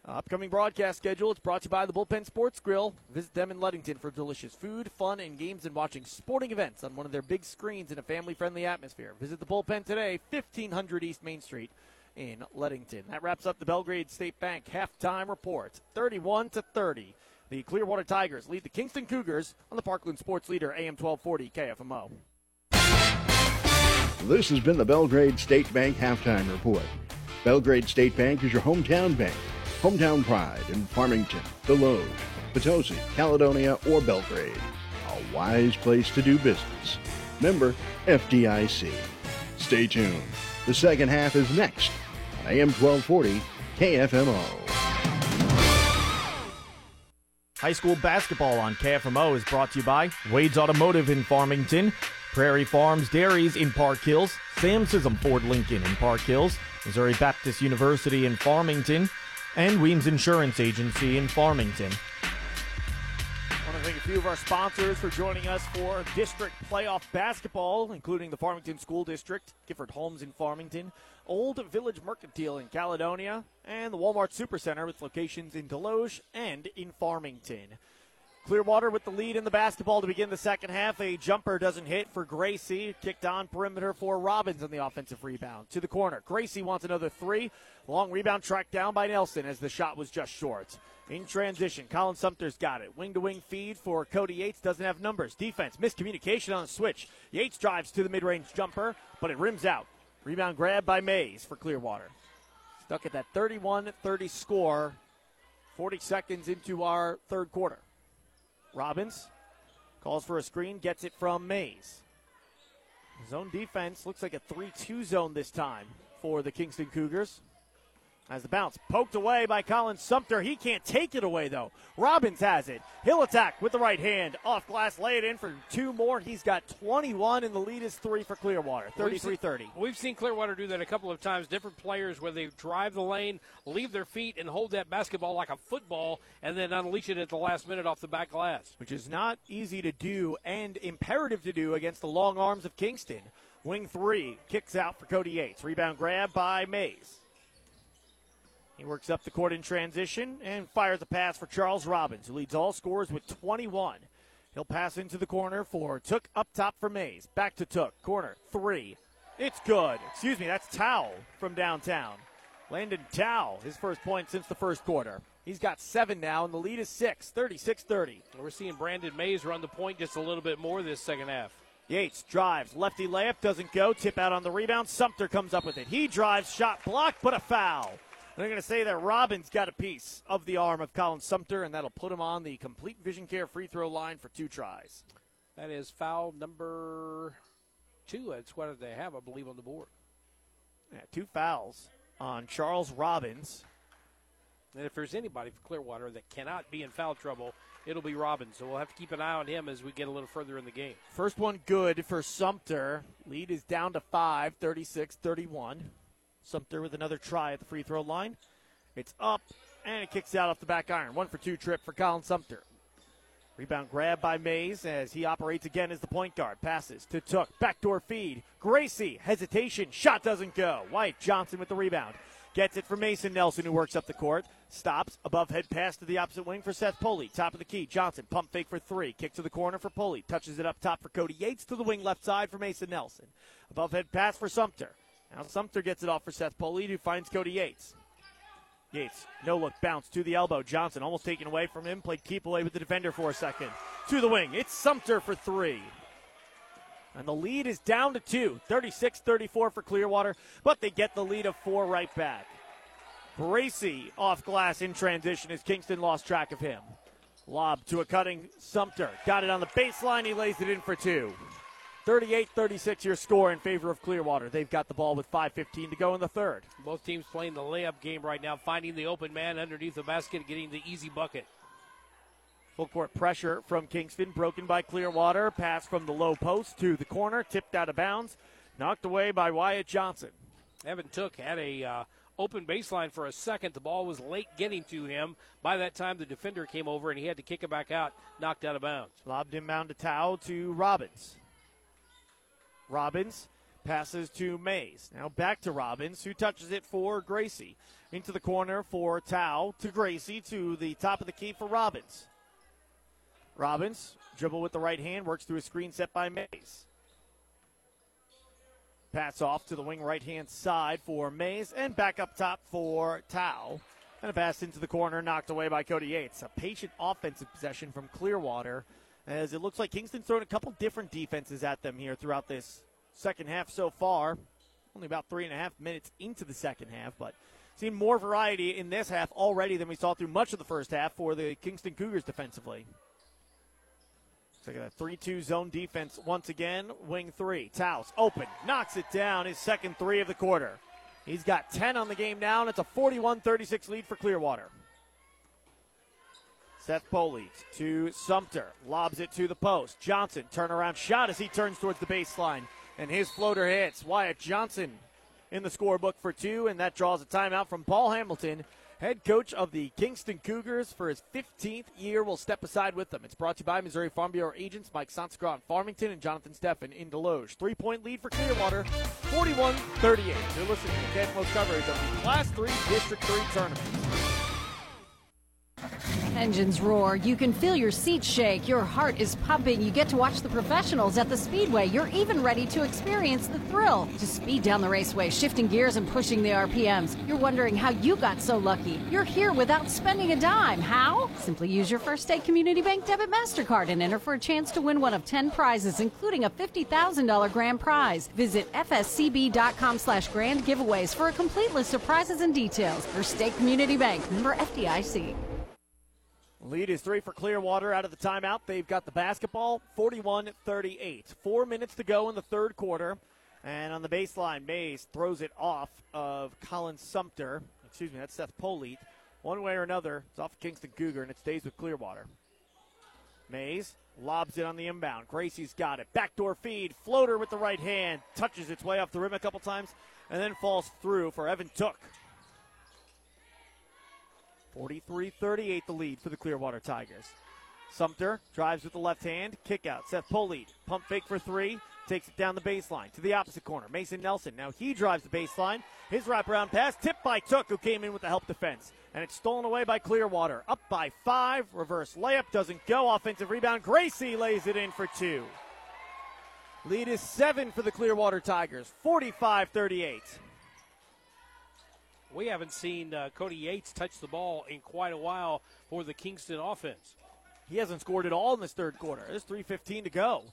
Upcoming broadcast schedule. It's brought to you by the Bullpen Sports Grill. Visit them in Leadington for delicious food, fun, and games and watching sporting events on one of their big screens in a family friendly atmosphere. Visit the Bullpen today, 1500 East Main Street in Leadington. That wraps up the Belgrade State Bank halftime report 31 to 30. The Clearwater Tigers lead the Kingston Cougars on the Parkland Sports Leader AM 1240 KFMO. This has been the Belgrade State Bank halftime report. Belgrade State Bank is your hometown bank Hometown Pride in Farmington, Desloge, Potosi, Caledonia, or Belgrade. A wise place to do business. Member FDIC. Stay tuned. The second half is next on AM 1240 KFMO. High school basketball on KFMO is brought to you by Wade's Automotive in Farmington, Prairie Farms Dairies in Park Hills, Sam Scism Ford Lincoln in Park Hills, Missouri Baptist University in Farmington, and Weems Insurance Agency in Farmington. I want to Thank a few of our sponsors for joining us for district playoff basketball, including the Farmington School District, Gifford Homes in Farmington, Old Village Mercantile in Caledonia, and the Walmart Supercenter with locations in Desloge and in Farmington. Clearwater with the lead in the basketball to begin the second half. A jumper doesn't hit for Gracie. Kicked on perimeter for Robbins on the offensive rebound. To the corner. Gracie wants another three. Long rebound tracked down by Nelson as the shot was just short. In transition, Colin Sumter's got it. Wing to wing feed for Cody Yates. Doesn't have numbers. Defense, miscommunication on the switch. Yates drives to the mid range jumper, but it rims out. Rebound grab by Mays for Clearwater. Stuck at that 31 30 score 40 seconds into our third quarter. Robbins calls for a screen, gets it from Mays. Zone defense looks like a 3 2 zone this time for the Kingston Cougars. As the bounce poked away by Colin Sumter. He can't take it away, though. Robbins has it. He'll attack with the right hand. Off glass, lay it in for two more. He's got 21, and the lead is three for Clearwater 33 30. We've seen Clearwater do that a couple of times. Different players where they drive the lane, leave their feet, and hold that basketball like a football, and then unleash it at the last minute off the back glass. Which is not easy to do and imperative to do against the long arms of Kingston. Wing three kicks out for Cody Yates. Rebound grab by Mays. He works up the court in transition and fires a pass for Charles Robbins, who leads all scorers with 21. He'll pass into the corner for Took up top for Mays. Back to Took. Corner three. It's good. Excuse me, that's Tao from downtown. Landon Tao, his first point since the first quarter. He's got seven now, and the lead is six, 36 30. We're seeing Brandon Mays run the point just a little bit more this second half. Yates drives, lefty layup doesn't go. Tip out on the rebound. Sumter comes up with it. He drives, shot blocked, but a foul. They're going to say that Robbins got a piece of the arm of Colin Sumter, and that'll put him on the complete vision care free throw line for two tries. That is foul number two. That's what they have, I believe, on the board. Yeah, two fouls on Charles Robbins. And if there's anybody for Clearwater that cannot be in foul trouble, it'll be Robbins. So we'll have to keep an eye on him as we get a little further in the game. First one good for Sumter. Lead is down to five, 36 31. Sumter with another try at the free throw line. It's up, and it kicks out off the back iron. One for two trip for Colin Sumter. Rebound grab by Mays as he operates again as the point guard. Passes to Took. Backdoor feed. Gracie. Hesitation. Shot doesn't go. White Johnson with the rebound. Gets it for Mason Nelson, who works up the court. Stops. Above head pass to the opposite wing for Seth Poley. Top of the key. Johnson. Pump fake for three. Kick to the corner for Poley. Touches it up top for Cody Yates to the wing left side for Mason Nelson. Above head pass for Sumter. Now Sumter gets it off for Seth Poley, who finds Cody Yates. Yates, no look, bounce to the elbow. Johnson almost taken away from him. Played keep away with the defender for a second. To the wing. It's Sumter for three. And the lead is down to two. 36 34 for Clearwater, but they get the lead of four right back. Bracy off glass in transition as Kingston lost track of him. Lob to a cutting Sumter. Got it on the baseline. He lays it in for two. 38 36 your score in favor of Clearwater. They've got the ball with 5.15 to go in the third. Both teams playing the layup game right now, finding the open man underneath the basket, getting the easy bucket. Full court pressure from Kingston, broken by Clearwater. Pass from the low post to the corner, tipped out of bounds, knocked away by Wyatt Johnson. Evan Took had a uh, open baseline for a second. The ball was late getting to him. By that time, the defender came over and he had to kick it back out, knocked out of bounds. Lobbed inbound to Tao to Robbins. Robbins passes to Mays. Now back to Robbins, who touches it for Gracie. Into the corner for Tao to Gracie to the top of the key for Robbins. Robbins, dribble with the right hand, works through a screen set by Mays. Pass off to the wing right hand side for Mays and back up top for Tao. And a pass into the corner, knocked away by Cody Yates. A patient offensive possession from Clearwater as it looks like Kingston's thrown a couple different defenses at them here throughout this second half so far. Only about three and a half minutes into the second half, but seen more variety in this half already than we saw through much of the first half for the Kingston Cougars defensively. Looks like a 3 2 zone defense once again. Wing three. Taos open, knocks it down. His second three of the quarter. He's got 10 on the game now, and it's a 41 36 lead for Clearwater. Seth Poley to Sumter. Lobs it to the post. Johnson, turnaround shot as he turns towards the baseline. And his floater hits. Wyatt Johnson in the scorebook for two, and that draws a timeout from Paul Hamilton Head coach of the Kingston Cougars for his 15th year will step aside with them. It's brought to you by Missouri Farm Bureau agents Mike Sanskra in Farmington and Jonathan Steffen in Desloge. Three point lead for Clearwater, 41 38. You're listening to KFMO's coverage of the Class 3 District 3 tournament. Engines roar. You can feel your seat shake. Your heart is pumping. You get to watch the professionals at the speedway. You're even ready to experience the thrill. To speed down the raceway, shifting gears and pushing the RPMs. You're wondering how you got so lucky. You're here without spending a dime. How? Simply use your First State Community Bank debit MasterCard and enter for a chance to win one of 10 prizes, including a $50,000 grand prize. Visit fscb.com slash grand giveaways for a complete list of prizes and details. First State Community Bank, member FDIC. Lead is three for Clearwater out of the timeout. They've got the basketball 41 38. Four minutes to go in the third quarter. And on the baseline, Mays throws it off of Colin Sumter. Excuse me, that's Seth Polite. One way or another, it's off of Kingston Cougar, and it stays with Clearwater. Mays lobs it on the inbound. Gracie's got it. Backdoor feed. Floater with the right hand. Touches its way off the rim a couple times, and then falls through for Evan Took. 43 38 the lead for the Clearwater Tigers. Sumter drives with the left hand, kick out. Seth Polite, pump fake for three, takes it down the baseline to the opposite corner. Mason Nelson, now he drives the baseline. His wraparound pass tipped by Took, who came in with the help defense. And it's stolen away by Clearwater. Up by five, reverse layup doesn't go. Offensive rebound, Gracie lays it in for two. Lead is seven for the Clearwater Tigers, 45 38. We haven't seen uh, Cody Yates touch the ball in quite a while for the Kingston offense. He hasn't scored at all in this third quarter. There's 3.15 to go.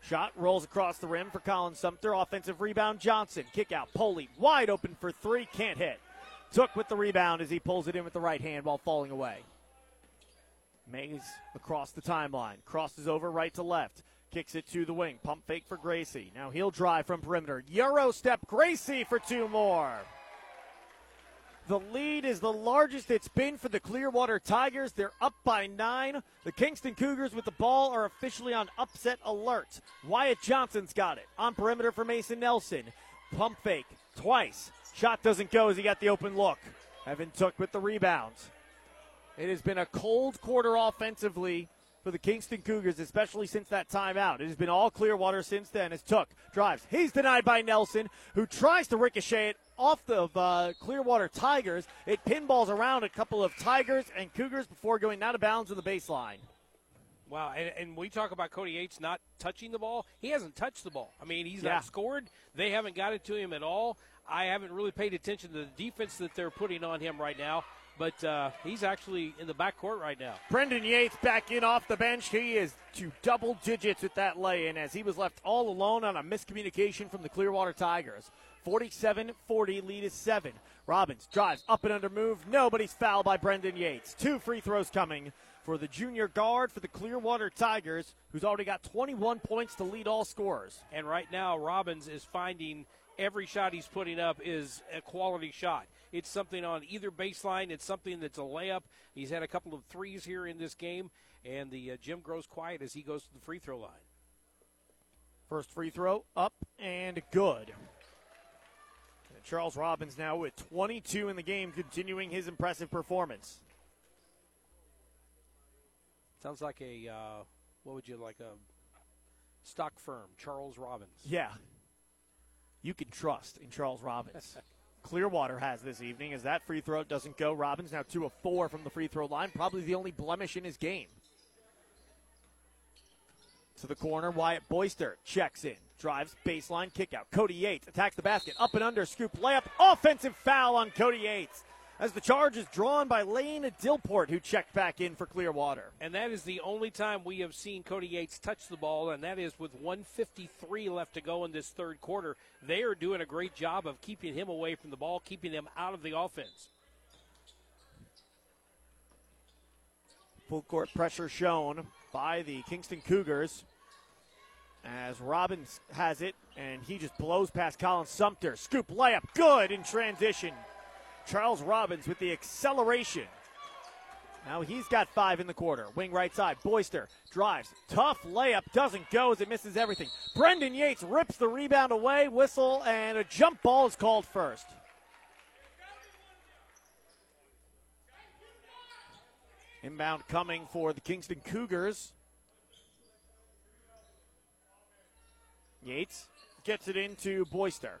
Shot rolls across the rim for Colin Sumter. Offensive rebound, Johnson. Kick out, Poley. Wide open for three. Can't hit. Took with the rebound as he pulls it in with the right hand while falling away. Mays across the timeline. Crosses over right to left. Kicks it to the wing. Pump fake for Gracie. Now he'll drive from perimeter. Euro step Gracie for two more. The lead is the largest it's been for the Clearwater Tigers. They're up by nine. The Kingston Cougars with the ball are officially on upset alert. Wyatt Johnson's got it. On perimeter for Mason Nelson. Pump fake twice. Shot doesn't go as he got the open look. Evan Took with the rebound. It has been a cold quarter offensively for the Kingston Cougars, especially since that timeout. It has been all Clearwater since then as Took drives. He's denied by Nelson, who tries to ricochet it off the uh, Clearwater Tigers. It pinballs around a couple of Tigers and Cougars before going out of bounds to the baseline. Wow, and, and, we talk about Cody Yates not touching the ball. He hasn't touched the ball. I mean, he's yeah. not scored. They haven't got it to him at all. I haven't really paid attention to the defense that they're putting on him right now but uh, he's actually in the backcourt right now. Brendan Yates back in off the bench. He is to double digits with that lay in as he was left all alone on a miscommunication from the Clearwater Tigers. 47 40, lead is seven. Robbins drives up and under move. Nobody's fouled by Brendan Yates. Two free throws coming for the junior guard for the Clearwater Tigers, who's already got 21 points to lead all scorers. And right now, Robbins is finding every shot he's putting up is a quality shot. It's something on either baseline. It's something that's a layup. He's had a couple of threes here in this game, and the uh, gym grows quiet as he goes to the free throw line. First free throw up and good. Charles Robbins now with 22 in the game, continuing his impressive performance. Sounds like a uh, what would you like a stock firm, Charles Robbins. Yeah, you can trust in Charles Robbins. [laughs] Clearwater has this evening as that free throw doesn't go. Robbins now two of four from the free throw line, probably the only blemish in his game. To the corner, Wyatt Boyster checks in, drives baseline kick out. Cody Yates attacks the basket, up and under, scoop layup, offensive foul on Cody Yates as the charge is drawn by Lane Dilport, who checked back in for Clearwater. And that is the only time we have seen Cody Yates touch the ball, and that is with 153 left to go in this third quarter. They are doing a great job of keeping him away from the ball, keeping him out of the offense. Full court pressure shown by the Kingston Cougars as Robbins has it, and he just blows past Colin Sumter. Scoop layup, good in transition. Charles Robbins with the acceleration. Now he's got five in the quarter. Wing right side. Boyster drives. Tough layup. Doesn't go as it misses everything. Brendan Yates rips the rebound away. Whistle and a jump ball is called first. Inbound coming for the Kingston Cougars. Yates gets it into Boyster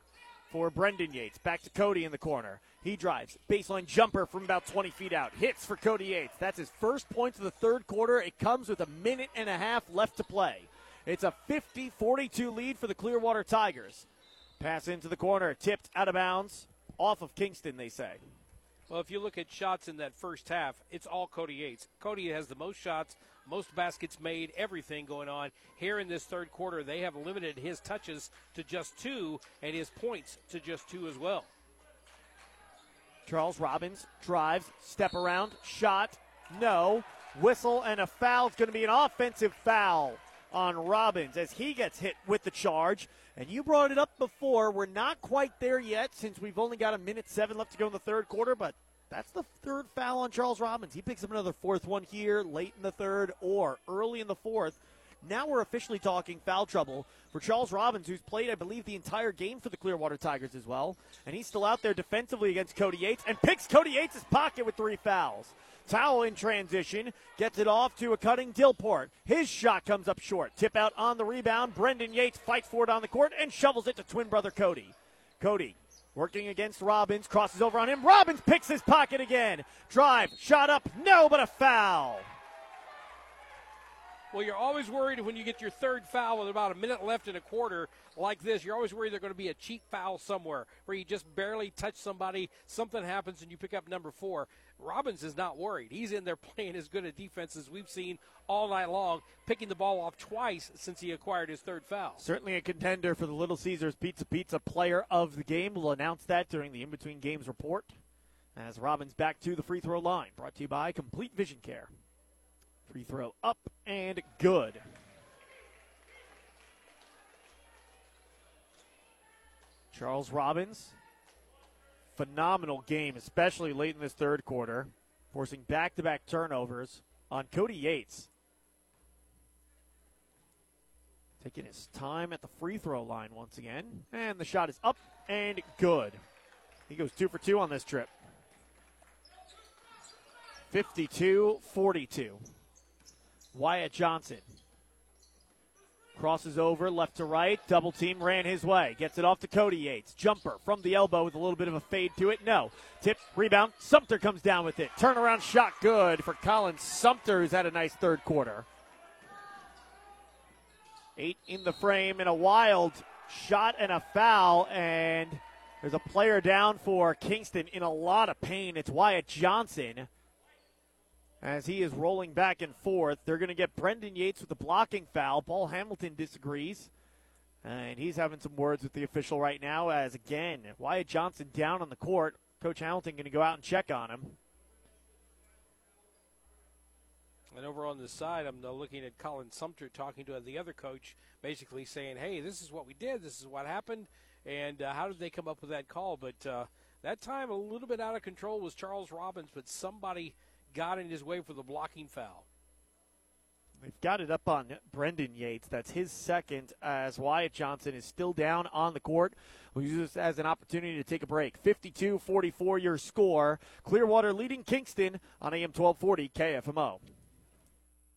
for Brendan Yates. Back to Cody in the corner. He drives. Baseline jumper from about 20 feet out. Hits for Cody Yates. That's his first point of the third quarter. It comes with a minute and a half left to play. It's a 50 42 lead for the Clearwater Tigers. Pass into the corner. Tipped out of bounds. Off of Kingston, they say. Well, if you look at shots in that first half, it's all Cody Yates. Cody has the most shots, most baskets made, everything going on. Here in this third quarter, they have limited his touches to just two and his points to just two as well. Charles Robbins drives, step around, shot, no. Whistle and a foul. It's going to be an offensive foul on Robbins as he gets hit with the charge. And you brought it up before. We're not quite there yet since we've only got a minute seven left to go in the third quarter, but that's the third foul on Charles Robbins. He picks up another fourth one here late in the third or early in the fourth. Now we're officially talking foul trouble for Charles Robbins, who's played, I believe, the entire game for the Clearwater Tigers as well. And he's still out there defensively against Cody Yates and picks Cody Yates' pocket with three fouls. Tao in transition, gets it off to a cutting Dillport. His shot comes up short. Tip out on the rebound. Brendan Yates fights for it on the court and shovels it to twin brother Cody. Cody working against Robbins, crosses over on him. Robbins picks his pocket again. Drive, shot up, no, but a foul. Well, you're always worried when you get your third foul with about a minute left in a quarter like this. You're always worried there's going to be a cheap foul somewhere where you just barely touch somebody, something happens, and you pick up number four. Robbins is not worried. He's in there [laughs] playing as good a defense as we've seen all night long, picking the ball off twice since he acquired his third foul. Certainly a contender for the Little Caesars Pizza Pizza player of the game. We'll announce that during the in between games report. As Robbins back to the free throw line, brought to you by Complete Vision Care. Free throw up and good. Charles Robbins, phenomenal game, especially late in this third quarter, forcing back to back turnovers on Cody Yates. Taking his time at the free throw line once again. And the shot is up and good. He goes two for two on this trip. 52 42. Wyatt Johnson crosses over left to right. Double team ran his way. Gets it off to Cody Yates. Jumper from the elbow with a little bit of a fade to it. No. Tip, rebound. Sumter comes down with it. Turnaround shot good for Colin Sumter, who's had a nice third quarter. Eight in the frame and a wild shot and a foul. And there's a player down for Kingston in a lot of pain. It's Wyatt Johnson as he is rolling back and forth. They're going to get Brendan Yates with a blocking foul. Paul Hamilton disagrees. And he's having some words with the official right now as, again, Wyatt Johnson down on the court. Coach Hamilton going to go out and check on him. And over on the side, I'm looking at Colin Sumter talking to the other coach, basically saying, hey, this is what we did, this is what happened, and uh, how did they come up with that call? But uh, that time, a little bit out of control was Charles Robbins, but somebody – got in his way for the blocking foul. They've got it up on Brendan Yates. That's his second as Wyatt Johnson is still down on the court. We'll use this as an opportunity to take a break. 52 44 your score. Clearwater leading Kingston on AM 1240 KFMO.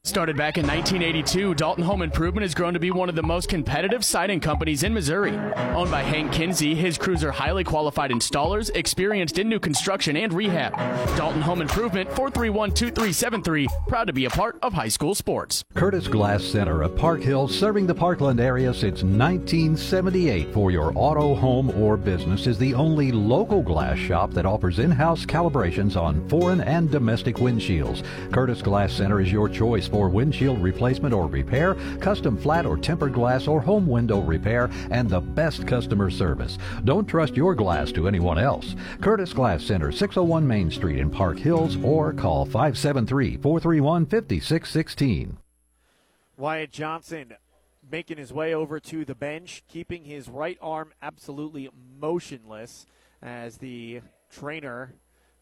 Started back in 1982, Dalton Home Improvement has grown to be one of the most competitive siding companies in Missouri. Owned by Hank Kinsey, his crews are highly qualified installers, experienced in new construction and rehab. Dalton Home Improvement, 431 2373, proud to be a part of high school sports. Curtis Glass Center of Park Hill, serving the Parkland area since 1978 for your auto, home, or business, is the only local glass shop that offers in house calibrations on foreign and domestic windshields. Curtis Glass Center is your choice for windshield replacement or repair, custom flat or tempered glass or home window repair, and the best customer service. Don't trust your glass to anyone else. Curtis Glass Center, 601 Main Street in Park Hills, or call 573 431 5616. Wyatt Johnson making his way over to the bench, keeping his right arm absolutely motionless as the trainer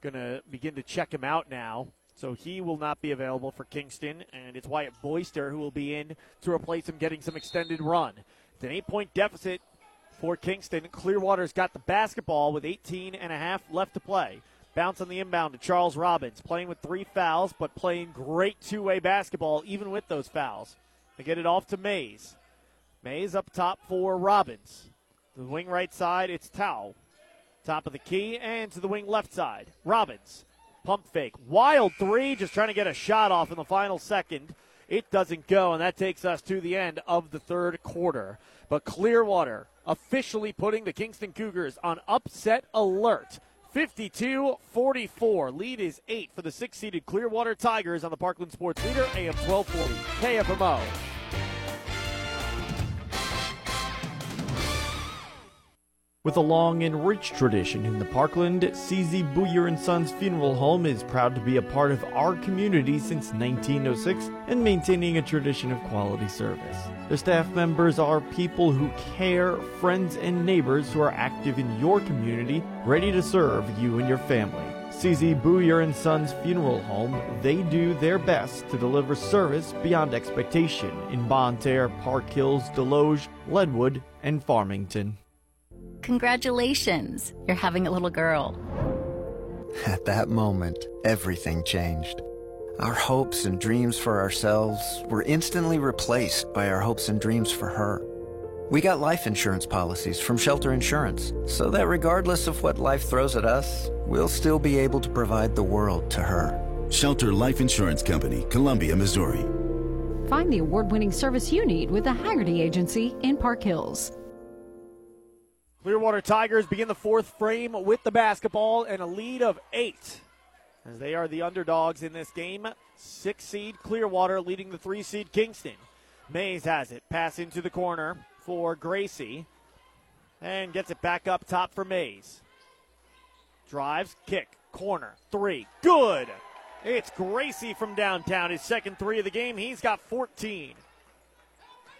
going to begin to check him out now. So he will not be available for Kingston, and it's Wyatt Boyster who will be in to replace him getting some extended run. It's an eight point deficit for Kingston. Clearwater's got the basketball with 18 and a half left to play. Bounce on the inbound to Charles Robbins, playing with three fouls, but playing great two way basketball even with those fouls. They get it off to Mays. Mays up top for Robbins. The wing right side, it's Tao. Top of the key and to the wing left side. Robbins. Pump fake. Wild three, just trying to get a shot off in the final second. It doesn't go, and that takes us to the end of the third quarter. But Clearwater officially putting the Kingston Cougars on upset alert. 52 44. Lead is eight for the six seeded Clearwater Tigers on the Parkland Sports Leader, AM 1240. KFMO. With a long and rich tradition in the Parkland, CZ Boyer and Sons Funeral Home is proud to be a part of our community since 1906 and maintaining a tradition of quality service. The staff members are people who care, friends and neighbors who are active in your community, ready to serve you and your family. CZ Boyer and Sons Funeral Home, they do their best to deliver service beyond expectation in Bonne Terre, Park Hills, Desloge, Leadwood, and Farmington. Congratulations, you're having a little girl. At that moment, everything changed. Our hopes and dreams for ourselves were instantly replaced by our hopes and dreams for her. We got life insurance policies from Shelter Insurance so that regardless of what life throws at us, we'll still be able to provide the world to her. Shelter Life Insurance Company, Columbia, Missouri. Find the award winning service you need with the Haggerty Agency in Park Hills. Clearwater Tigers begin the fourth frame with the basketball and a lead of eight. As they are the underdogs in this game. Six seed Clearwater leading the three seed Kingston. Mays has it. Pass into the corner for Gracie. And gets it back up top for Mays. Drives, kick, corner, three. Good. It's Gracie from downtown. His second three of the game. He's got 14.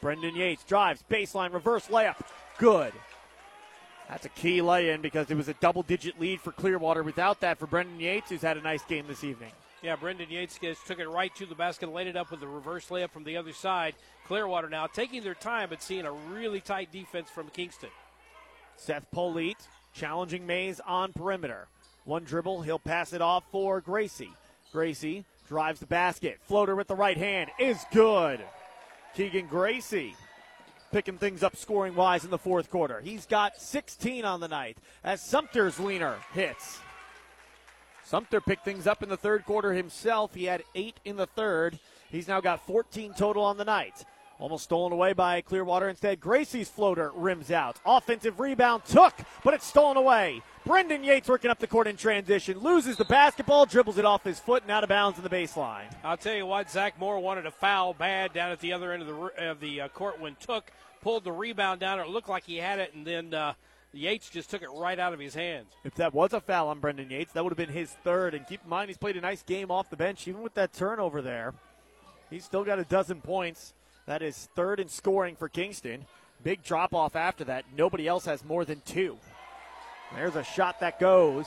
Brendan Yates drives, baseline, reverse layup. Good. That's a key lay in because it was a double digit lead for Clearwater. Without that, for Brendan Yates, who's had a nice game this evening. Yeah, Brendan Yates gets, took it right to the basket, laid it up with a reverse layup from the other side. Clearwater now taking their time, but seeing a really tight defense from Kingston. Seth Polite challenging Mays on perimeter. One dribble, he'll pass it off for Gracie. Gracie drives the basket. Floater with the right hand is good. Keegan Gracie picking things up scoring wise in the fourth quarter. He's got 16 on the night as Sumter's leaner hits. Sumter picked things up in the third quarter himself. He had eight in the third. He's now got 14 total on the night. Almost stolen away by Clearwater. Instead, Gracie's floater rims out. Offensive rebound took, but it's stolen away. Brendan Yates working up the court in transition, loses the basketball, dribbles it off his foot and out of bounds in the baseline. I'll tell you what, Zach Moore wanted a foul bad down at the other end of the of the uh, court when Took pulled the rebound down. It looked like he had it, and then uh, Yates just took it right out of his hands. If that was a foul on Brendan Yates, that would have been his third. And keep in mind, he's played a nice game off the bench, even with that turnover there. He's still got a dozen points. That is third in scoring for Kingston. Big drop off after that. Nobody else has more than two. There's a shot that goes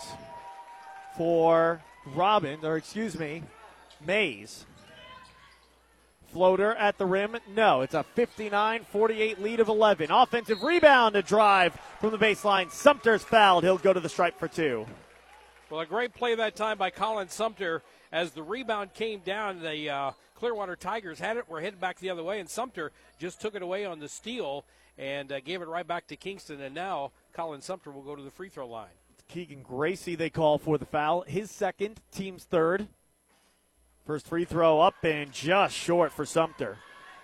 for Robin, or excuse me, Mays. Floater at the rim. No, it's a 59 48 lead of 11. Offensive rebound, a drive from the baseline. Sumter's fouled. He'll go to the stripe for two. Well, a great play that time by Colin Sumter as the rebound came down. The uh, Clearwater Tigers had it, were headed back the other way, and Sumter just took it away on the steal and uh, gave it right back to Kingston. And now Colin Sumter will go to the free throw line. Keegan Gracie, they call for the foul. His second, team's third. First free throw up and just short for Sumter.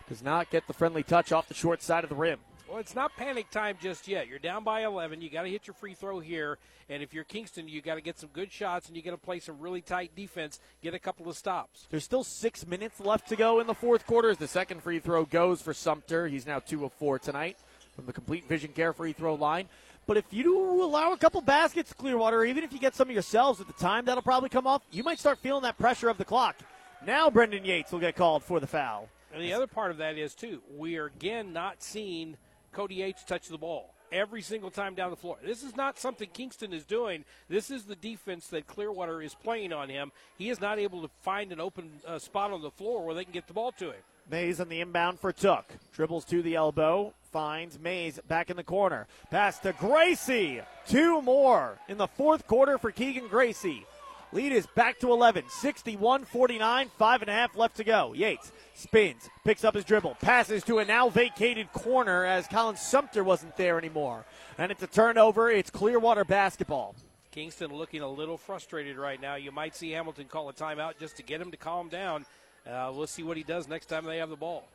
Does not get the friendly touch off the short side of the rim. Well, it's not panic time just yet. You're down by 11. You got to hit your free throw here. And if you're Kingston, you got to get some good shots and you got to play some really tight defense, get a couple of stops. There's still six minutes left to go in the fourth quarter as the second free throw goes for Sumter. He's now two of four tonight from the complete vision care free throw line. But if you do allow a couple baskets, Clearwater, even if you get some of yourselves at the time, that'll probably come off. You might start feeling that pressure of the clock. Now Brendan Yates will get called for the foul. And the other part of that is, too, we are again not seeing Cody Yates touch the ball every single time down the floor. This is not something Kingston is doing. This is the defense that Clearwater is playing on him. He is not able to find an open uh, spot on the floor where they can get the ball to him. Mays on the inbound for Took. Dribbles to the elbow. Finds Mays back in the corner. Pass to Gracie. Two more in the fourth quarter for Keegan Gracie. Lead is back to 11, 61 49, five and a half left to go. Yates spins, picks up his dribble, passes to a now vacated corner as Colin Sumter wasn't there anymore. And it's a turnover. It's Clearwater basketball. Kingston looking a little frustrated right now. You might see Hamilton call a timeout just to get him to calm down. Uh, we'll see what he does next time they have the ball.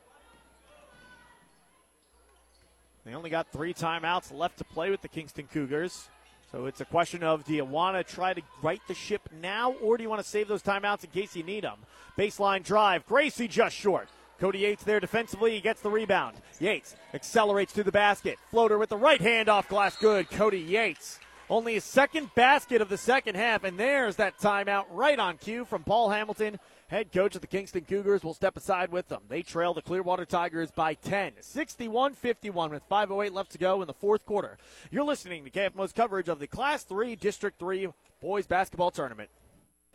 They only got three timeouts left to play with the Kingston Cougars. So it's a question of do you want to try to right the ship now or do you want to save those timeouts in case you need them? Baseline drive. Gracie just short. Cody Yates there defensively. He gets the rebound. Yates accelerates to the basket. Floater with the right hand off glass. Good. Cody Yates. Only his second basket of the second half, and there's that timeout right on cue from Paul Hamilton head coach of the Kingston Cougars will step aside with them. They trail the Clearwater Tigers by 10, 61 51, with 5.08 left to go in the fourth quarter. You're listening to KFMO's coverage of the Class 3 District 3 Boys Basketball Tournament.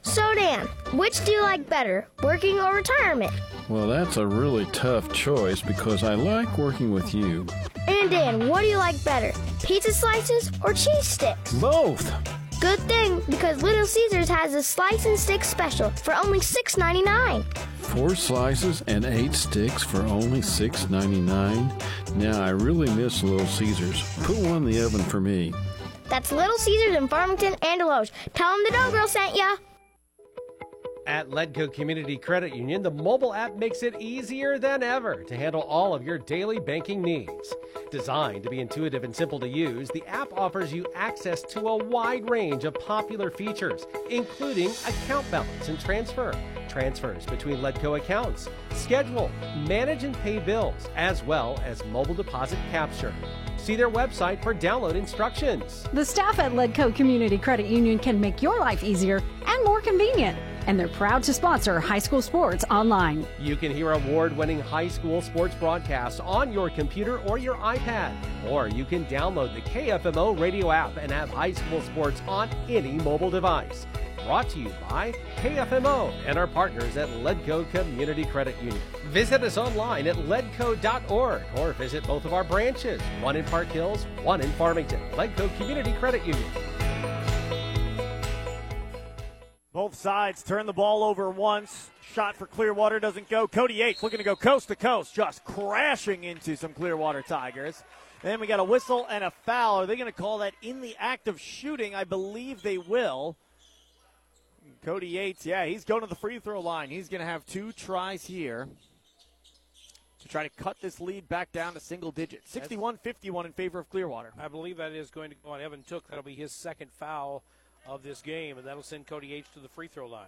So, Dan, which do you like better, working or retirement? Well, that's a really tough choice because I like working with you. And Dan, what do you like better, pizza slices or cheese sticks? Both. Good thing, because Little Caesars has a slice and stick special for only $6.99. Four slices and eight sticks for only $6.99. Now, I really miss Little Caesars. Put one in the oven for me. That's Little Caesars in Farmington and Desloge. Tell them the Dough Girl sent ya. At Ledco Community Credit Union, the mobile app makes it easier than ever to handle all of your daily banking needs. Designed to be intuitive and simple to use, the app offers you access to a wide range of popular features, including account balance and transfer, transfers between Ledco accounts, schedule, manage and pay bills, as well as mobile deposit capture. See their website for download instructions. The staff at Ledco Community Credit Union can make your life easier and more convenient and they're proud to sponsor high school sports online. You can hear award winning high school sports broadcasts on your computer or your iPad, or you can download the KFMO radio app and have high school sports on any mobile device. Brought to you by KFMO and our partners at Ledco Community Credit Union. Visit us online at ledco.org or visit both of our branches, one in Park Hills, one in Farmington. Ledco Community Credit Union. Both sides turn the ball over once. Shot for Clearwater doesn't go. Cody Yates looking to go coast to coast, just crashing into some Clearwater Tigers. Then we got a whistle and a foul. Are they going to call that in the act of shooting? I believe they will. Cody Yates, yeah, he's going to the free throw line. He's going to have two tries here to try to cut this lead back down to single digits. 61 51 in favor of Clearwater. I believe that is going to go on Evan Took. That'll be his second foul of this game, and that'll send Cody Yates to the free throw line.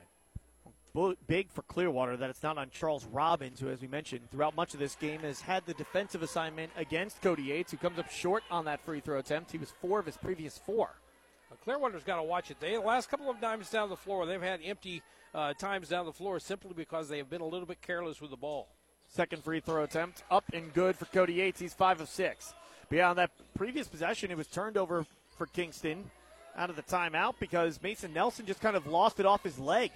Big for Clearwater that it's not on Charles Robbins, who, as we mentioned, throughout much of this game has had the defensive assignment against Cody Yates, who comes up short on that free throw attempt. He was four of his previous four. Clearwater's got to watch it. They the last couple of times down the floor, they've had empty uh, times down the floor simply because they have been a little bit careless with the ball. Second free throw attempt up and good for Cody Yates. He's five of six. Beyond that previous possession, it was turned over for Kingston out of the timeout because Mason Nelson just kind of lost it off his leg.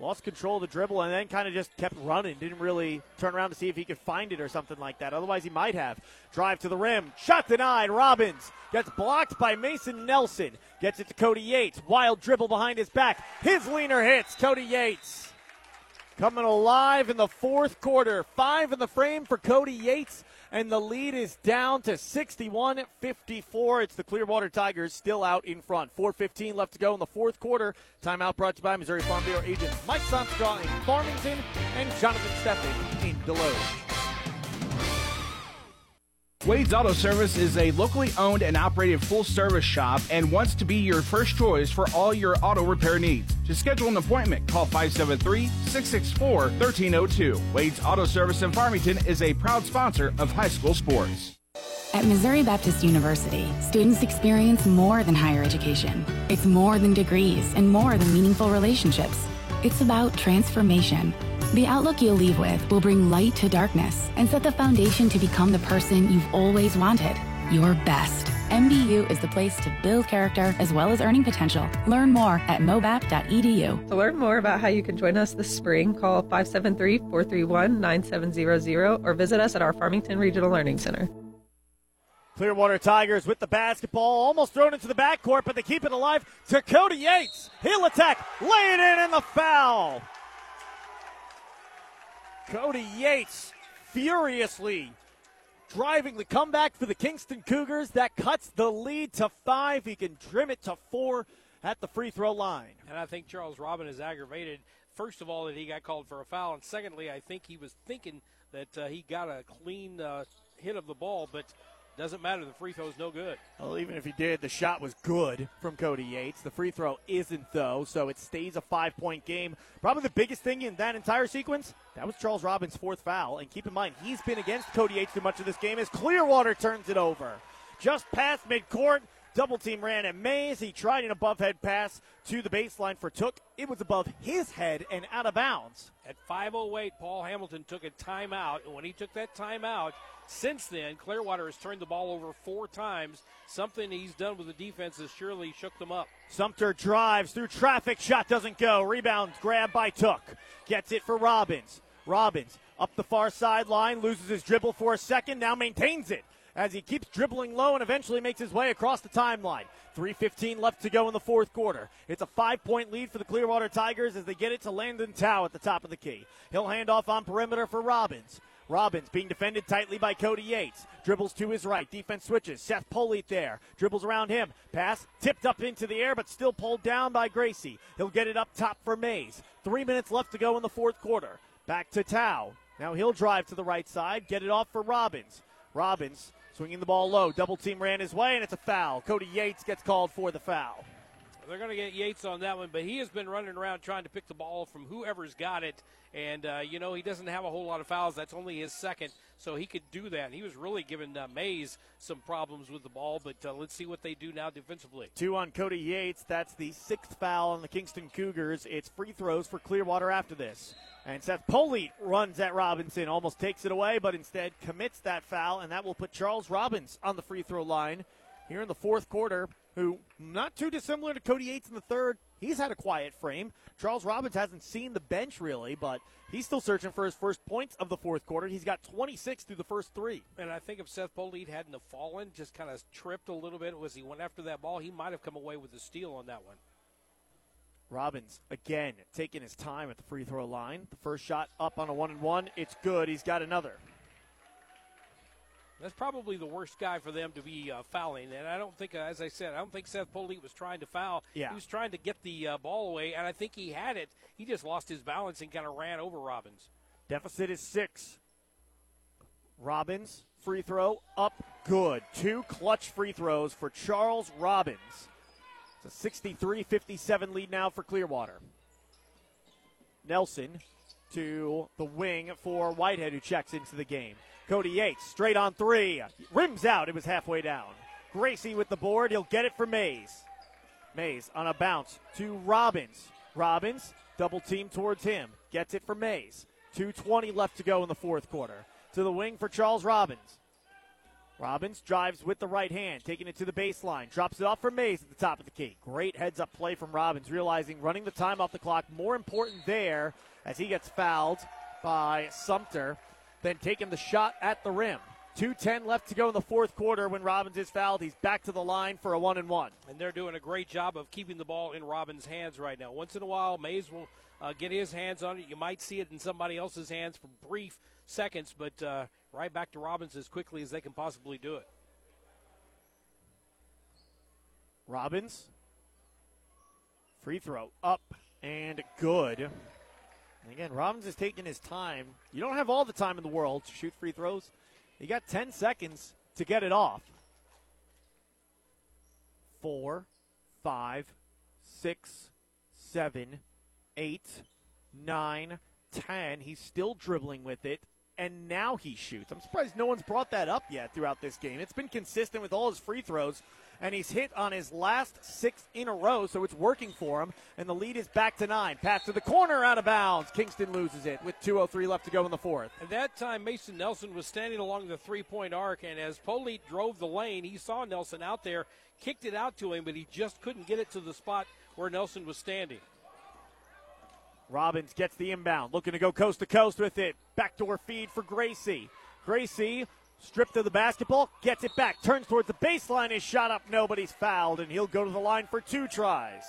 Lost control of the dribble and then kind of just kept running. Didn't really turn around to see if he could find it or something like that. Otherwise, he might have. Drive to the rim. Shot denied. Robbins gets blocked by Mason Nelson. Gets it to Cody Yates. Wild dribble behind his back. His leaner hits. Cody Yates coming alive in the fourth quarter. Five in the frame for Cody Yates and the lead is down to 61 54. It's the Clearwater Tigers still out in front. 4.15 left to go in the fourth quarter. Timeout brought to you by Missouri Farm Bureau agents Mike Sonstraw in Farmington and Jonathan Steffen in Desloge. Wade's Auto Service is a locally owned and operated full service shop and wants to be your first choice for all your auto repair needs. To schedule an appointment, call 573 664 1302. Wade's Auto Service in Farmington is a proud sponsor of high school sports. At Missouri Baptist University, students experience more than higher education. It's more than degrees and more than meaningful relationships. It's about transformation. The outlook you'll leave with will bring light to darkness and set the foundation to become the person you've always wanted, your best. MBU is the place to build character as well as earning potential. Learn more at mobap.edu. To learn more about how you can join us this spring, call 573 431 9700 or visit us at our Farmington Regional Learning Center. Clearwater Tigers with the basketball, almost thrown into the backcourt, but they keep it alive to Cody Yates. He'll attack, lay it in, and the foul. Cody Yates furiously driving the comeback for the Kingston Cougars. That cuts the lead to five. He can trim it to four at the free throw line. And I think Charles Robin is aggravated, first of all, that he got called for a foul. And secondly, I think he was thinking that uh, he got a clean uh, hit of the ball, but doesn't matter. The free throw is no good. Well, even if he did, the shot was good from Cody Yates. The free throw isn't, though, so it stays a five point game. Probably the biggest thing in that entire sequence, that was Charles Robbins' fourth foul. And keep in mind, he's been against Cody Yates through much of this game as Clearwater turns it over. Just past midcourt, double team ran at Mays. He tried an above head pass to the baseline for Took. It was above his head and out of bounds. At 5.08, Paul Hamilton took a timeout. And when he took that timeout, since then, Clearwater has turned the ball over four times. Something he's done with the defense has surely shook them up. Sumter drives through traffic. Shot doesn't go. Rebound grab by Took. Gets it for Robbins. Robbins up the far sideline, loses his dribble for a second, now maintains it as he keeps dribbling low and eventually makes his way across the timeline. 3.15 left to go in the fourth quarter. It's a five point lead for the Clearwater Tigers as they get it to Landon Tao at the top of the key. He'll hand off on perimeter for Robbins. Robbins being defended tightly by Cody Yates. Dribbles to his right. Defense switches. Seth Polite there. Dribbles around him. Pass tipped up into the air, but still pulled down by Gracie. He'll get it up top for Mays. Three minutes left to go in the fourth quarter. Back to Tao. Now he'll drive to the right side. Get it off for Robbins. Robbins swinging the ball low. Double team ran his way, and it's a foul. Cody Yates gets called for the foul. They're going to get Yates on that one, but he has been running around trying to pick the ball from whoever's got it. And, uh, you know, he doesn't have a whole lot of fouls. That's only his second, so he could do that. And he was really giving uh, Mays some problems with the ball, but uh, let's see what they do now defensively. Two on Cody Yates. That's the sixth foul on the Kingston Cougars. It's free throws for Clearwater after this. And Seth Polite runs at Robinson, almost takes it away, but instead commits that foul, and that will put Charles Robbins on the free throw line here in the fourth quarter who not too dissimilar to Cody Yates in the third. He's had a quiet frame. Charles Robbins hasn't seen the bench really, but he's still searching for his first points of the fourth quarter. He's got 26 through the first three. And I think if Seth Polite hadn't have fallen, just kind of tripped a little bit as he went after that ball, he might have come away with a steal on that one. Robbins again taking his time at the free throw line. The first shot up on a one and one. It's good. He's got another. That's probably the worst guy for them to be uh, fouling. And I don't think, uh, as I said, I don't think Seth Polite was trying to foul. Yeah. He was trying to get the uh, ball away, and I think he had it. He just lost his balance and kind of ran over Robbins. Deficit is six. Robbins, free throw, up good. Two clutch free throws for Charles Robbins. It's a 63 57 lead now for Clearwater. Nelson to the wing for Whitehead, who checks into the game. Cody Yates straight on three. Rims out. It was halfway down. Gracie with the board. He'll get it for Mays. Mays on a bounce to Robbins. Robbins double team towards him. Gets it for Mays. 2.20 left to go in the fourth quarter. To the wing for Charles Robbins. Robbins drives with the right hand, taking it to the baseline, drops it off for Mays at the top of the key. Great heads up play from Robbins, realizing running the time off the clock more important there as he gets fouled by Sumter than taking the shot at the rim. 2.10 left to go in the fourth quarter when Robbins is fouled. He's back to the line for a one and one. And they're doing a great job of keeping the ball in Robbins' hands right now. Once in a while, Mays will uh, get his hands on it. You might see it in somebody else's hands for brief seconds, but uh, right back to Robbins as quickly as they can possibly do it. Robbins, free throw up and good. And again, Robbins is taking his time. You don't have all the time in the world to shoot free throws. You got 10 seconds to get it off. Four, five, six, seven, eight, nine, ten. He's still dribbling with it, and now he shoots. I'm surprised no one's brought that up yet throughout this game. It's been consistent with all his free throws and he's hit on his last six in a row, so it's working for him. And the lead is back to nine. Pass to the corner, out of bounds. Kingston loses it with 2:03 left to go in the fourth. At that time, Mason Nelson was standing along the three-point arc, and as Polite drove the lane, he saw Nelson out there, kicked it out to him, but he just couldn't get it to the spot where Nelson was standing. Robbins gets the inbound, looking to go coast to coast with it. Backdoor feed for Gracie. Gracie Stripped of the basketball, gets it back, turns towards the baseline, is shot up, nobody's fouled, and he'll go to the line for two tries.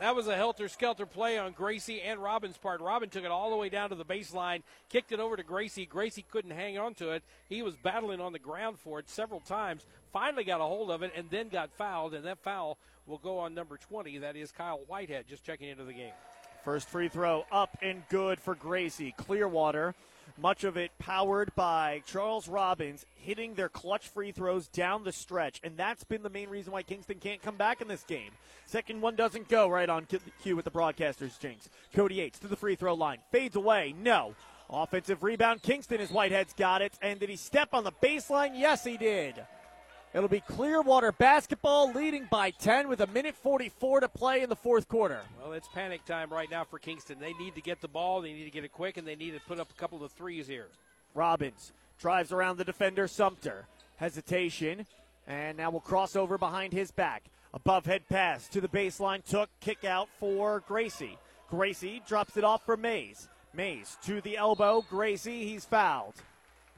That was a helter skelter play on Gracie and Robin's part. Robin took it all the way down to the baseline, kicked it over to Gracie. Gracie couldn't hang on to it. He was battling on the ground for it several times. Finally got a hold of it and then got fouled, and that foul will go on number 20. That is Kyle Whitehead just checking into the game. First free throw up and good for Gracie. Clearwater much of it powered by Charles Robbins hitting their clutch free throws down the stretch. And that's been the main reason why Kingston can't come back in this game. Second one doesn't go right on cue with the broadcasters, Jinx. Cody Yates to the free throw line. Fades away. No. Offensive rebound. Kingston as Whitehead's got it. And did he step on the baseline? Yes, he did. It'll be Clearwater basketball leading by 10 with a minute 44 to play in the fourth quarter. Well, it's panic time right now for Kingston. They need to get the ball, they need to get it quick, and they need to put up a couple of threes here. Robbins drives around the defender, Sumter. Hesitation, and now we'll cross over behind his back. Above head pass to the baseline, took, kick out for Gracie. Gracie drops it off for Mays. Mays to the elbow, Gracie, he's fouled.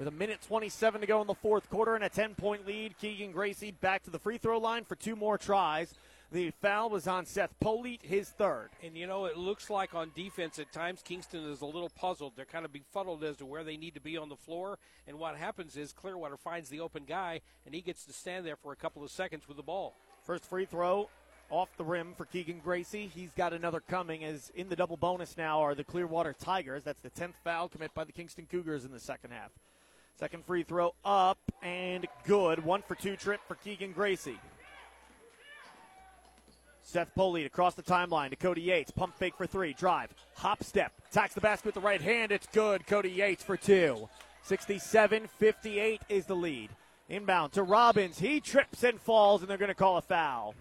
With a minute 27 to go in the fourth quarter and a 10 point lead, Keegan Gracie back to the free throw line for two more tries. The foul was on Seth Polite, his third. And you know, it looks like on defense at times Kingston is a little puzzled. They're kind of befuddled as to where they need to be on the floor. And what happens is Clearwater finds the open guy, and he gets to stand there for a couple of seconds with the ball. First free throw off the rim for Keegan Gracie. He's got another coming as in the double bonus now are the Clearwater Tigers. That's the 10th foul commit by the Kingston Cougars in the second half. Second free throw up and good. One for two trip for Keegan Gracie. Seth Polite across the timeline to Cody Yates. Pump fake for three. Drive. Hop step. Attacks the basket with the right hand. It's good. Cody Yates for two. 67 58 is the lead. Inbound to Robbins. He trips and falls, and they're going to call a foul.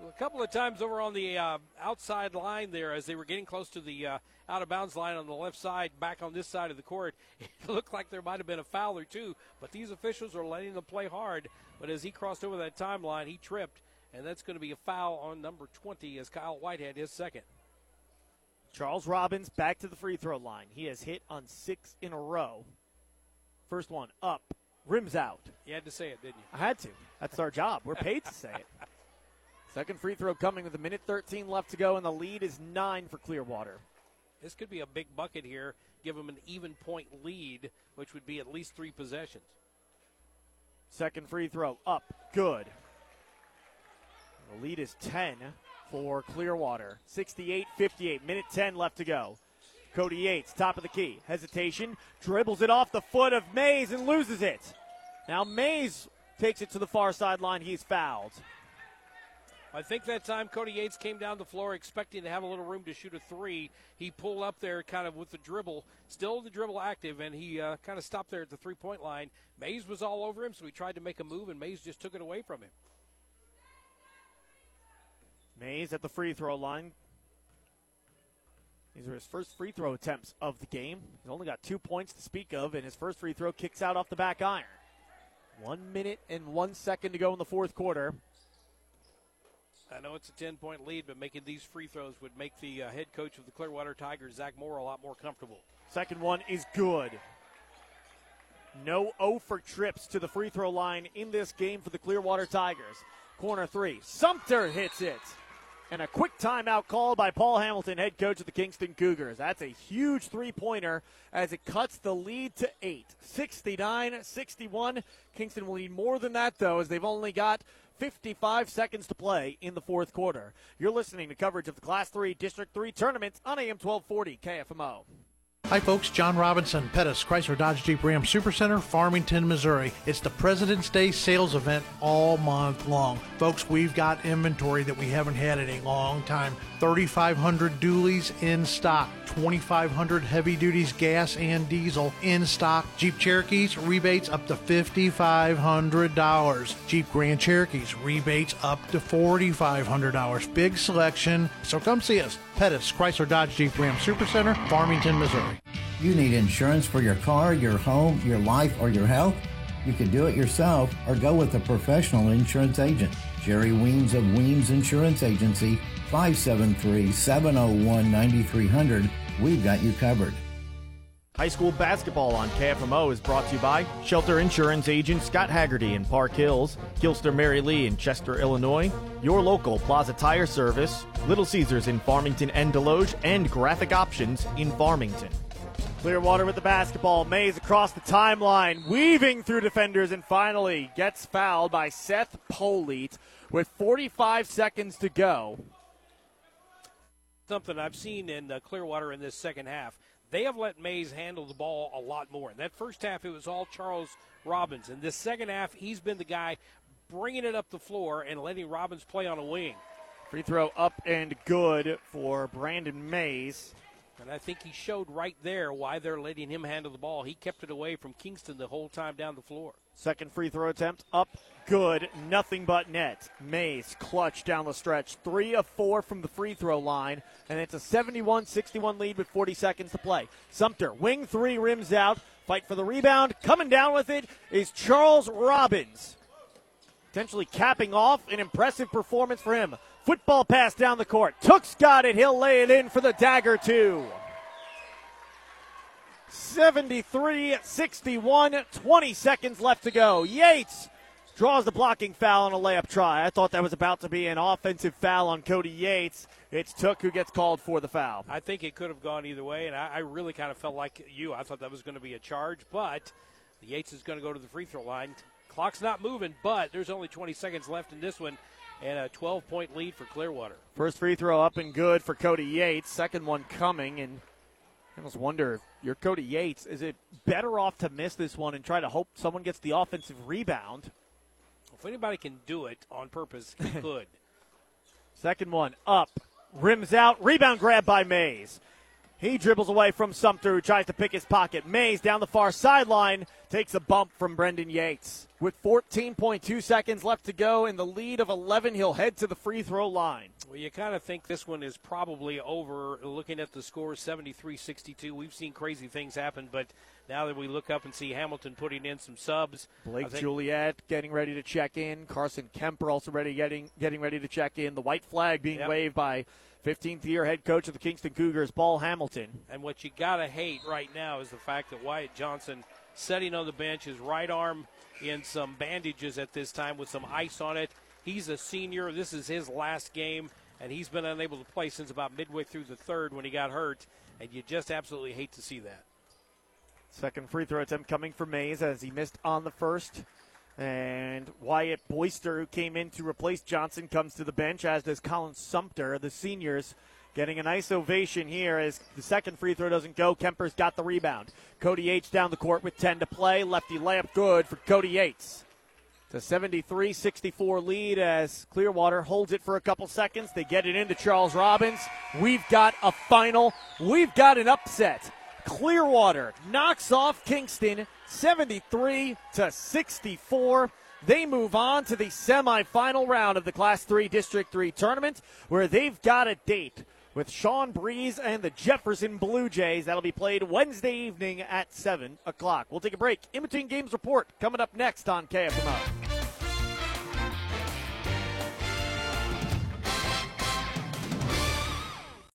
Well, a couple of times over on the uh, outside line there, as they were getting close to the uh, out of bounds line on the left side, back on this side of the court, [laughs] it looked like there might have been a foul or two, but these officials are letting them play hard. But as he crossed over that timeline, he tripped, and that's going to be a foul on number 20 as Kyle Whitehead is second. Charles Robbins back to the free throw line. He has hit on six in a row. First one up, rims out. You had to say it, didn't you? I had to. That's our job. We're paid to say it. [laughs] Second free throw coming with a minute 13 left to go, and the lead is nine for Clearwater. This could be a big bucket here, give them an even point lead, which would be at least three possessions. Second free throw up, good. The lead is 10 for Clearwater. 68 58, minute 10 left to go. Cody Yates, top of the key. Hesitation, dribbles it off the foot of Mays and loses it. Now Mays takes it to the far sideline. He's fouled. I think that time Cody Yates came down the floor expecting to have a little room to shoot a three. He pulled up there kind of with the dribble, still the dribble active, and he uh, kind of stopped there at the three point line. Mays was all over him, so he tried to make a move, and Mays just took it away from him. Mays at the free throw line. These are his first free throw attempts of the game. He's only got two points to speak of, and his first free throw kicks out off the back iron. One minute and one second to go in the fourth quarter. I know it's a 10 point lead, but making these free throws would make the uh, head coach of the Clearwater Tigers, Zach Moore, a lot more comfortable. Second one is good. No O for trips to the free throw line in this game for the Clearwater Tigers. Corner three. Sumter hits it. And a quick timeout call by Paul Hamilton, head coach of the Kingston Cougars. That's a huge three pointer as it cuts the lead to eight. 69 61. Kingston will need more than that, though, as they've only got 55 seconds to play in the fourth quarter. You're listening to coverage of the Class 3 District 3 tournament on AM 1240 KFMO. Hi, folks. John Robinson, Pettis, Chrysler Dodge Jeep Ram Supercenter, Farmington, Missouri. It's the President's Day sales event all month long. Folks, we've got inventory that we haven't had in a long time. 3,500 dualies in stock, 2,500 heavy duties gas and diesel in stock. Jeep Cherokees, rebates up to $5,500. Jeep Grand Cherokees, rebates up to $4,500. Big selection. So come see us. Pettis, Chrysler Dodge Jeep Ram Supercenter, Farmington, Missouri. You need insurance for your car, your home, your life, or your health? You can do it yourself or go with a professional insurance agent. Jerry Weems of Weems Insurance Agency, 573 701 9300. We've got you covered. High school basketball on KFMO is brought to you by Shelter Insurance agent Scott Haggerty in Park Hills, Gilster Mary Lee in Chester, Illinois, your local Plaza Tire Service, Little Caesars in Farmington and Desloge, and Graphic Options in Farmington. Clearwater with the basketball. Mays across the timeline, weaving through defenders, and finally gets fouled by Seth Polite with 45 seconds to go. Something I've seen in uh, Clearwater in this second half. They have let Mays handle the ball a lot more. In that first half, it was all Charles Robbins. In this second half, he's been the guy bringing it up the floor and letting Robbins play on a wing. Free throw up and good for Brandon Mays. And I think he showed right there why they're letting him handle the ball. He kept it away from Kingston the whole time down the floor. Second free throw attempt up, good, nothing but net. Mays clutch down the stretch, three of four from the free throw line, and it's a 71 61 lead with 40 seconds to play. Sumter, wing three, rims out, fight for the rebound. Coming down with it is Charles Robbins. Potentially capping off an impressive performance for him. Football pass down the court. Took's got it. He'll lay it in for the dagger, two. 73 61, 20 seconds left to go. Yates draws the blocking foul on a layup try. I thought that was about to be an offensive foul on Cody Yates. It's Took who gets called for the foul. I think it could have gone either way, and I, I really kind of felt like you. I thought that was going to be a charge, but Yates is going to go to the free throw line. Clock's not moving, but there's only 20 seconds left in this one, and a 12 point lead for Clearwater. First free throw up and good for Cody Yates. Second one coming, and I almost wonder if you're Cody Yates. Is it better off to miss this one and try to hope someone gets the offensive rebound? If anybody can do it on purpose, he [laughs] could. Second one up, rims out, rebound grab by Mays. He dribbles away from Sumter, who tries to pick his pocket. Mays down the far sideline takes a bump from Brendan Yates. With 14.2 seconds left to go in the lead of 11, he'll head to the free throw line. Well, you kind of think this one is probably over. Looking at the score, 73 62. We've seen crazy things happen, but now that we look up and see Hamilton putting in some subs, Blake think- Juliet getting ready to check in. Carson Kemper also ready getting getting ready to check in. The white flag being Yep. waved by 15th year head coach of the Kingston Cougars, Paul Hamilton. And what you got to hate right now is the fact that Wyatt Johnson, sitting on the bench, his right arm in some bandages at this time with some ice on it. He's a senior. This is his last game, and he's been unable to play since about midway through the third when he got hurt. And you just absolutely hate to see that. Second free throw attempt coming for Mays as he missed on the first. And Wyatt Boyer, who came in to replace Johnson, comes to the bench, as does Colin Sumter. The seniors getting a nice ovation here as the second free throw doesn't go. Kemper's got the rebound. Cody Yates down the court with 10 to play. Lefty layup good for Cody Yates. It's a 73 64 lead as Clearwater holds it for a couple seconds. They get it into Charles Robbins. We've got a final. We've got an upset. Clearwater knocks off Kingston 73 to 64. They move on to the semifinal round of the Class 3 District 3 tournament where they've got a date with Sean Breeze and the Jefferson Blue Jays. That'll be played Wednesday evening at 7 o'clock. We'll take a break. In between games report coming up next on KFMO.